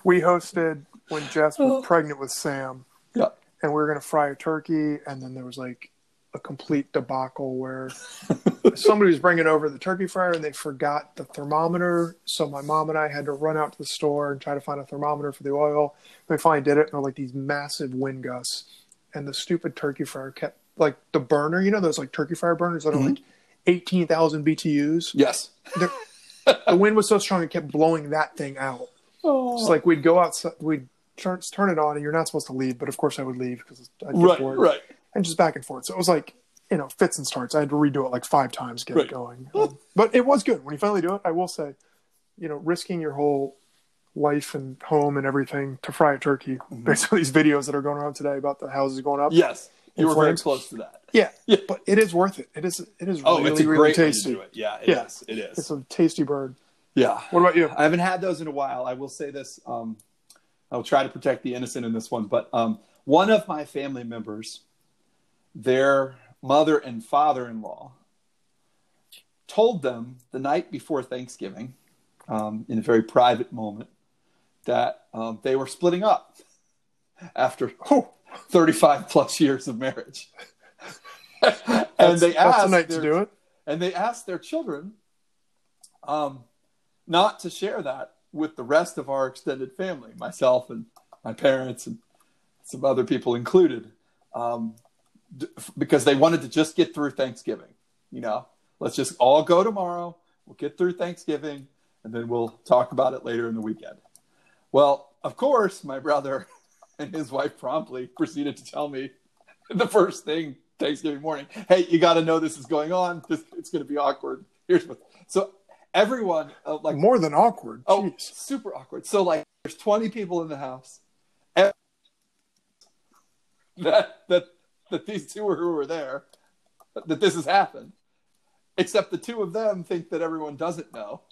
we hosted when Jess was pregnant with Sam, Yeah. and we were gonna fry a turkey, and then there was like a complete debacle where somebody was bringing over the turkey fryer and they forgot the thermometer. So my mom and I had to run out to the store and try to find a thermometer for the oil. We finally did it, and there were like these massive wind gusts, and the stupid turkey fryer kept like the burner. You know those like turkey fryer burners that are Mhm. like eighteen thousand BTUs. Yes. The, the wind was so strong it kept blowing that thing out. Oh. It's like we'd go outside, we'd turn turn it on, and you're not supposed to leave, but of course I would leave because I'd get right, bored right. and just back and forth. So it was like, you know, fits and starts. I had to redo it like five times get Right. it going. Um, but it was good. When you finally do it, I will say, you know, risking your whole life and home and everything to fry a turkey Mm-hmm. based on these videos that are going around today about the houses going up. Yes, you were very close to that. Yeah. Yeah. But it is worth it. It is it is Oh, really, it's a really great tasty. way to do it. Yeah, it is. Yeah. It is. It's a tasty bird. yeah. What about you? I haven't had those in a while. I will say this. Um, I'll try to protect the innocent in this one, but um, one of my family members, their mother and father-in-law, told them the night before Thanksgiving, um, in a very private moment, that um, they were splitting up after oh, 35 plus years of marriage. and they asked the their- to do it. and they asked their children um, not to share that with the rest of our extended family, myself and my parents and some other people included, um, d- because they wanted to just get through Thanksgiving. You know, let's just all go tomorrow. We'll get through Thanksgiving, and then we'll talk about it later in the weekend. Well, of course, my brother and his wife promptly proceeded to tell me the first thing Thanksgiving morning. Hey, you got to know this is going on. This it's going to be awkward. Here's what. So everyone uh, like More than awkward. oh Jeez. super awkward. So like there's 20 people in the house. That that that these two who were there that this has happened. Except the two of them think that everyone doesn't know.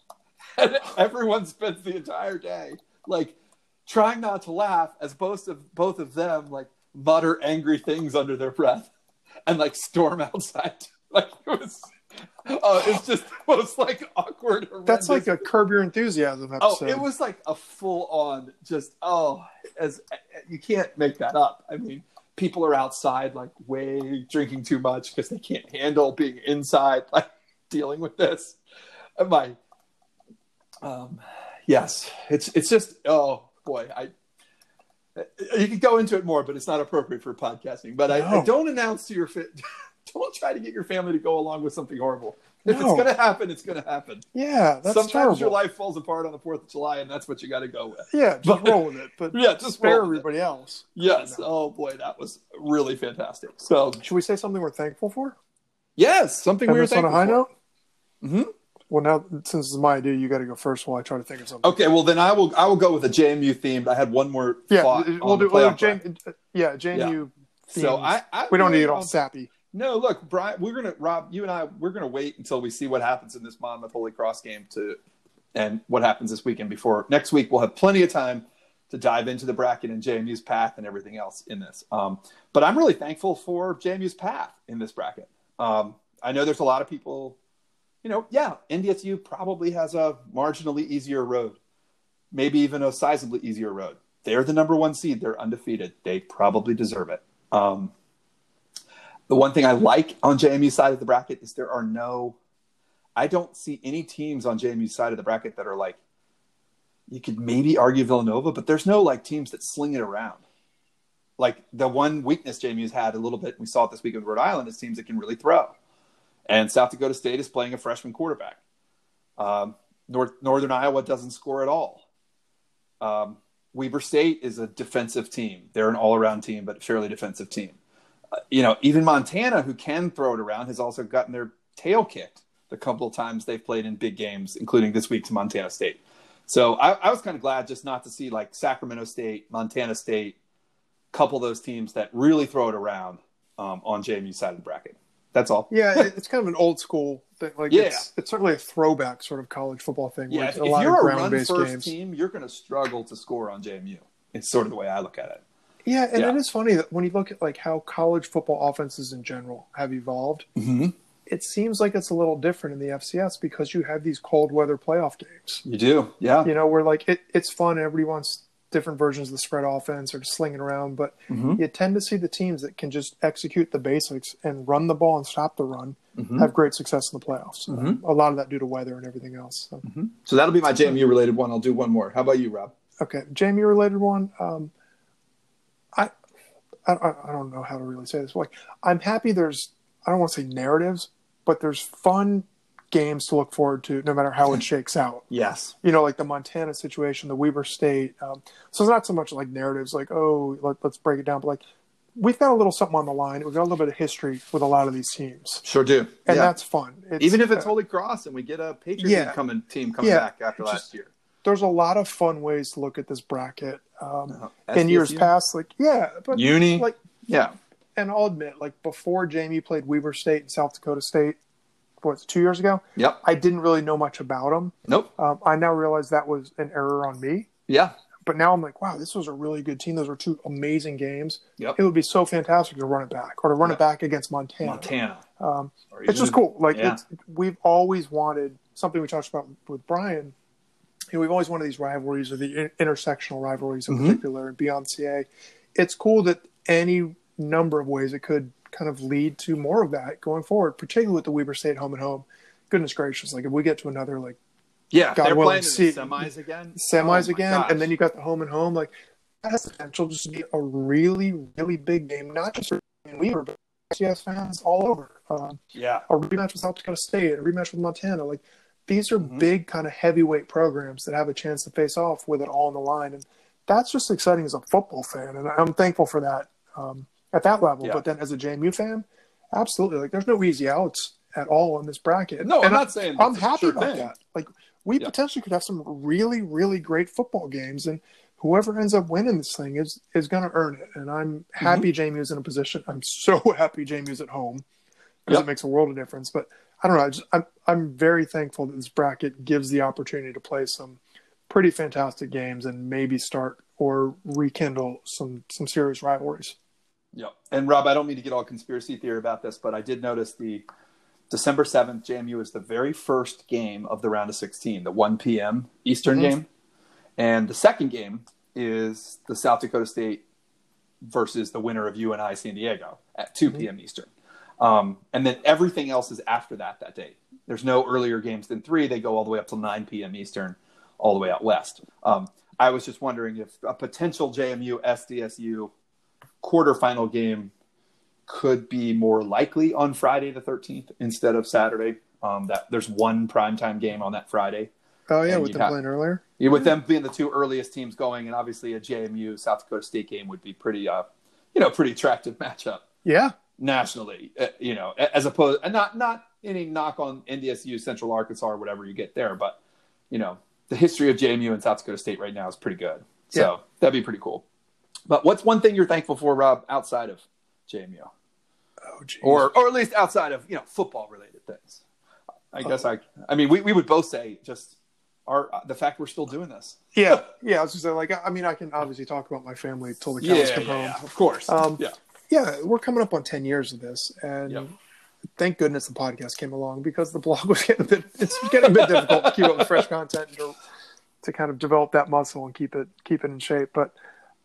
And everyone spends the entire day like trying not to laugh as both of both of them like mutter angry things under their breath and like storm outside. Like it was oh, it's just the most like awkward. That's like a Curb Your Enthusiasm episode. Oh, it was like a full on just oh, as you can't make that up. I mean, people are outside like way drinking too much because they can't handle being inside like dealing with this. My um yes, it's it's just oh boy, I you could go into it more, but it's not appropriate for podcasting. But I, I don't announce to your fa- don't try to get your family to go along with something horrible If No. it's gonna happen, it's gonna happen. Yeah, that's Sometimes terrible. your life falls apart on the Fourth of July, and that's what you got to go with. Yeah, just But- roll with it, but Yeah, just spare with it. everybody else. Yes. No. Oh boy, that was really fantastic. So Should we say something we're thankful for? yes, something we were this on a thankful high for. note. Mhm. Well, now since it's my idea, you got to go first while I try to think of something. Okay, well then I will I will go with a JMU themed. I had one more yeah, thought we'll do. We'll do bracket. Jane, yeah, JMU. So. I, I we don't need it all sappy. No, look, Brian, we're gonna Rob, you and I, we're gonna wait until we see what happens in this Monmouth Holy Cross game to, and what happens this weekend. Before next week, we'll have plenty of time to dive into the bracket and JMU's path and everything else in this. Um, but I'm really thankful for JMU's path in this bracket. Um, I know there's a lot of people, you know, yeah, NDSU probably has a marginally easier road, maybe even a sizably easier road. They're the number one seed. They're undefeated. They probably deserve it. Um, the one thing I like on JMU's side of the bracket is there are no, I don't see any teams on JMU's side of the bracket that are like, you could maybe argue Villanova, but there's no like teams that sling it around. Like the one weakness JMU's had a little bit, we saw it this week with Rhode Island, is teams that can really throw. And South Dakota State is playing a freshman quarterback. Um, North, Northern Iowa doesn't score at all. Um, Weber State is a defensive team. They're an all around team, but fairly defensive team you know, even Montana, who can throw it around, has also gotten their tail kicked the couple of times they've played in big games, including this week to Montana State. So I, I was kind of glad just not to see like Sacramento State, Montana State, couple of those teams that really throw it around um, on JMU's side of the bracket. That's all. Yeah, it's kind of an old school thing. Like, Yeah. it's, it's certainly a throwback sort of college football thing. where Yeah, if, lot you're of a run first games. team, you're going to struggle to score on JMU. It's sort of the way I look at it. Yeah, and Yeah. it is funny that when you look at like how college football offenses in general have evolved, Mm-hmm. it seems like it's a little different in the FCS because you have these cold weather playoff games. You do, yeah. You know, where like it, it's fun. Everybody wants different versions of the spread offense or just slinging around, but Mhm. you tend to see the teams that can just execute the basics and run the ball and stop the run Mhm. have great success in the playoffs. Mhm. A lot of that due to weather and everything else. So. So that'll be my JMU related one. I'll do one more. How about you, Rob? Okay, JMU related one. Um, I, I I don't know how to really say this. Like, I'm happy. There's I don't want to say narratives, but there's fun games to look forward to, no matter how it shakes out. Yes. You know, like the Montana situation, the Weber State. Um, so it's not so much like narratives, like oh, let, let's break it down, but like we've got a little something on the line. We've got a little bit of history with a lot of these teams, Sure do. and Yeah. that's fun. It's, Even if it's uh, Holy Cross and we get a Patriot Yeah. coming team coming Yeah. back after It's last just- year. there's a lot of fun ways to look at this bracket. Um, Uh, in years past, like yeah, but UNI. like yeah. and I'll admit, like before JMU played Weber State and South Dakota State, what two years ago, Yep. I didn't really know much about them. Nope. Um, I now realize that was an error on me. Yeah. But now I'm like, wow, this was a really good team. Those were two amazing games. Yep. It would be so fantastic to run it back or to run Yeah. it back against Montana. Montana. Um, Or it's just cool. Like Yeah. it's, we've always wanted something we talked about with Brian. You know, we've always wanted these rivalries or the in- intersectional rivalries in Mhm. particular and beyond CAA. It's cool that any number of ways it could kind of lead to more of that going forward, particularly with the Weber State home and home. Goodness gracious! Like if we get to another like Yeah. God they're willing, playing see- the semis again. semis Oh again, gosh. and then you got the home and home. Like that has potential just to be a really, really big game, not just for Weber, but FCS fans all over. Um, Yeah. a rematch with South Dakota State, a rematch with Montana. Like these are Mhm. big kind of heavyweight programs that have a chance to face off with it all on the line, and that's just exciting as a football fan, and I'm thankful for that um, at that level. Yeah. But then as a JMU fan, absolutely, like there's no easy outs at all in this bracket. No, I'm And I- not saying I'm happy sure about thing. that. Like we Yeah. potentially could have some really, really great football games, and whoever ends up winning this thing is is going to earn it. And I'm happy Mm-hmm. JMU's in a position. I'm so happy JMU's at home because Yep. it makes a world of difference. But I don't know. I just, I'm I'm very thankful that this bracket gives the opportunity to play some pretty fantastic games and maybe start or rekindle some some serious rivalries. Yeah. And Rob, I don't mean to get all conspiracy theory about this, but I did notice the December 7th, JMU is the very first game of the round of 16, the 1 p.m. Eastern Mhm. game. And the second game is the South Dakota State versus the winner of UNI San Diego at 2 p.m. Eastern. Um, and then everything else is after that that day. There's no earlier games than three. They go all the way up till 9 p.m. Eastern, all the way out west. Um, I was just wondering if a potential JMU SDSU quarterfinal game could be more likely on Friday the 13th instead of Saturday. Um, that there's one primetime game on that Friday. Oh yeah, with them have- playing earlier. Yeah, with them being the two earliest teams going, and obviously a JMU South Dakota State game would be pretty, uh, you know, pretty attractive matchup Yeah, nationally. Uh, you know, as opposed, and not not any knock on NDSU, Central Arkansas, or whatever you get there, but you know, the history of JMU and South Dakota State right now is pretty good. So Yeah. that'd be pretty cool. But what's one thing you're thankful for, Rob, outside of JMU, Oh, geez. or or at least outside of you know football related things? I guess I, I mean, we, we would both say just our the fact we're still doing this. yeah, yeah. I was just like, I mean, I can obviously talk about my family till the cows come home. of course. Um, yeah, Yeah, we're coming up on ten years of this, and Yep. thank goodness the podcast came along because the blog was getting a bit it's getting a bit difficult to keep up with fresh content and to, to kind of develop that muscle and keep it keep it in shape. But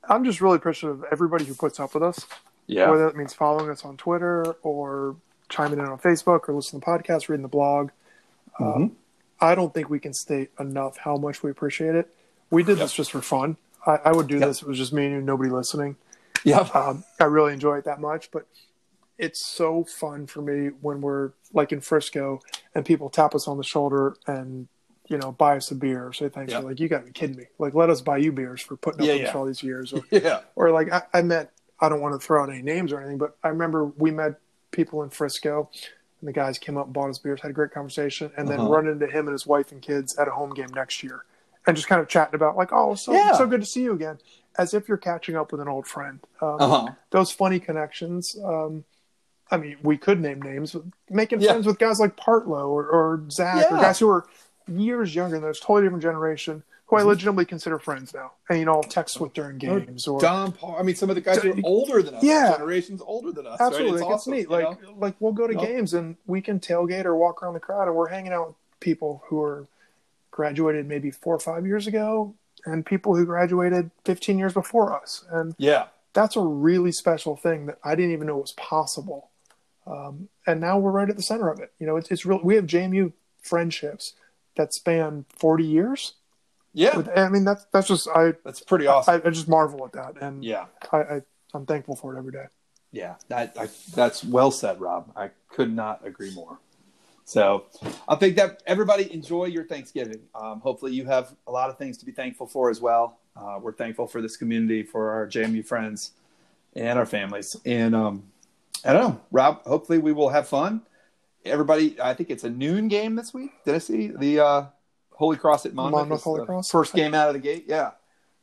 I'm just really appreciative of everybody who puts up with us, yeah, whether that means following us on Twitter or chiming in on Facebook or listening to the podcast, reading the blog. Mhm. I don't think we can state enough how much we appreciate it. We did Yep. this just for fun. I, I would do Yep. this. It was just me and you, nobody listening. yeah. Um, I really enjoy it that much, but it's so fun for me when we're like in Frisco and people tap us on the shoulder and you know buy us a beer or say thanks. Yeah. Like you got to be kidding me! Like let us buy you beers for putting up Yeah, with yeah. all these years, or, yeah. or like I, I met. I don't want to throw out any names or anything, but I remember we met people in Frisco. And the guys came up and bought us beers, had a great conversation, and then Uh-huh. run into him and his wife and kids at a home game next year, and just kind of chatting about like, oh, so Yeah. so good to see you again, as if you're catching up with an old friend. Um, Uh-huh. those funny connections. Um, I mean, we could name names, but making Yeah. friends with guys like Partlow or, or Zach or guys who are years younger than us, totally different generation, who Mm-hmm. I legitimately consider friends now. And you know, I'll text with during games or Don Paul. I mean, some of the guys who are older than us. Yeah. generations older than us. absolutely, right? like, it's neat. Like know? like we'll go to games and we can tailgate or walk around the crowd, and we're hanging out with people who are graduated maybe four or five years ago, and people who graduated 15 years before us, and yeah, that's a really special thing that I didn't even know was possible. Um, and now we're right at the center of it. You know, it's, it's real. We have JMU friendships that span 40 years. yeah. With- I mean, that's that's just I That's pretty awesome. I, I just marvel at that, and yeah, I, I I'm thankful for it every day. yeah. That I, that's well said, Rob. I could not agree more. So, I think that everybody enjoy your Thanksgiving. Um, hopefully, you have a lot of things to be thankful for as well. Uh, we're thankful for this community, for our JMU friends, and our families. And um, I don't know, Rob. Hopefully, we will have fun. Everybody, I think it's a noon game this week. Did I see the uh, Holy Cross at Monmouth? Monmouth Holy Cross? first game out of the gate. Yeah,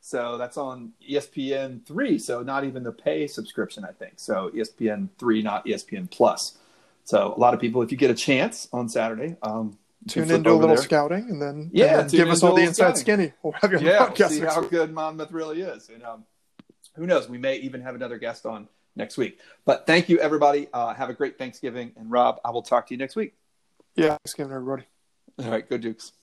so that's on ESPN three. So not even the pay subscription, I think. So ESPN three, not ESPN Plus. So a lot of people, if you get a chance on Saturday, um, Tune flip in, do a little there. scouting, and then Yeah, and then give us all the inside scouting. skinny. We'll have you on Yeah, the we'll see how good Monmouth really is. And um, who knows? We may even have another guest on next week. But thank you, everybody. Uh, have a great Thanksgiving. And Rob, I will talk to you next week. Yeah, Thanksgiving, everybody. All right, go Dukes.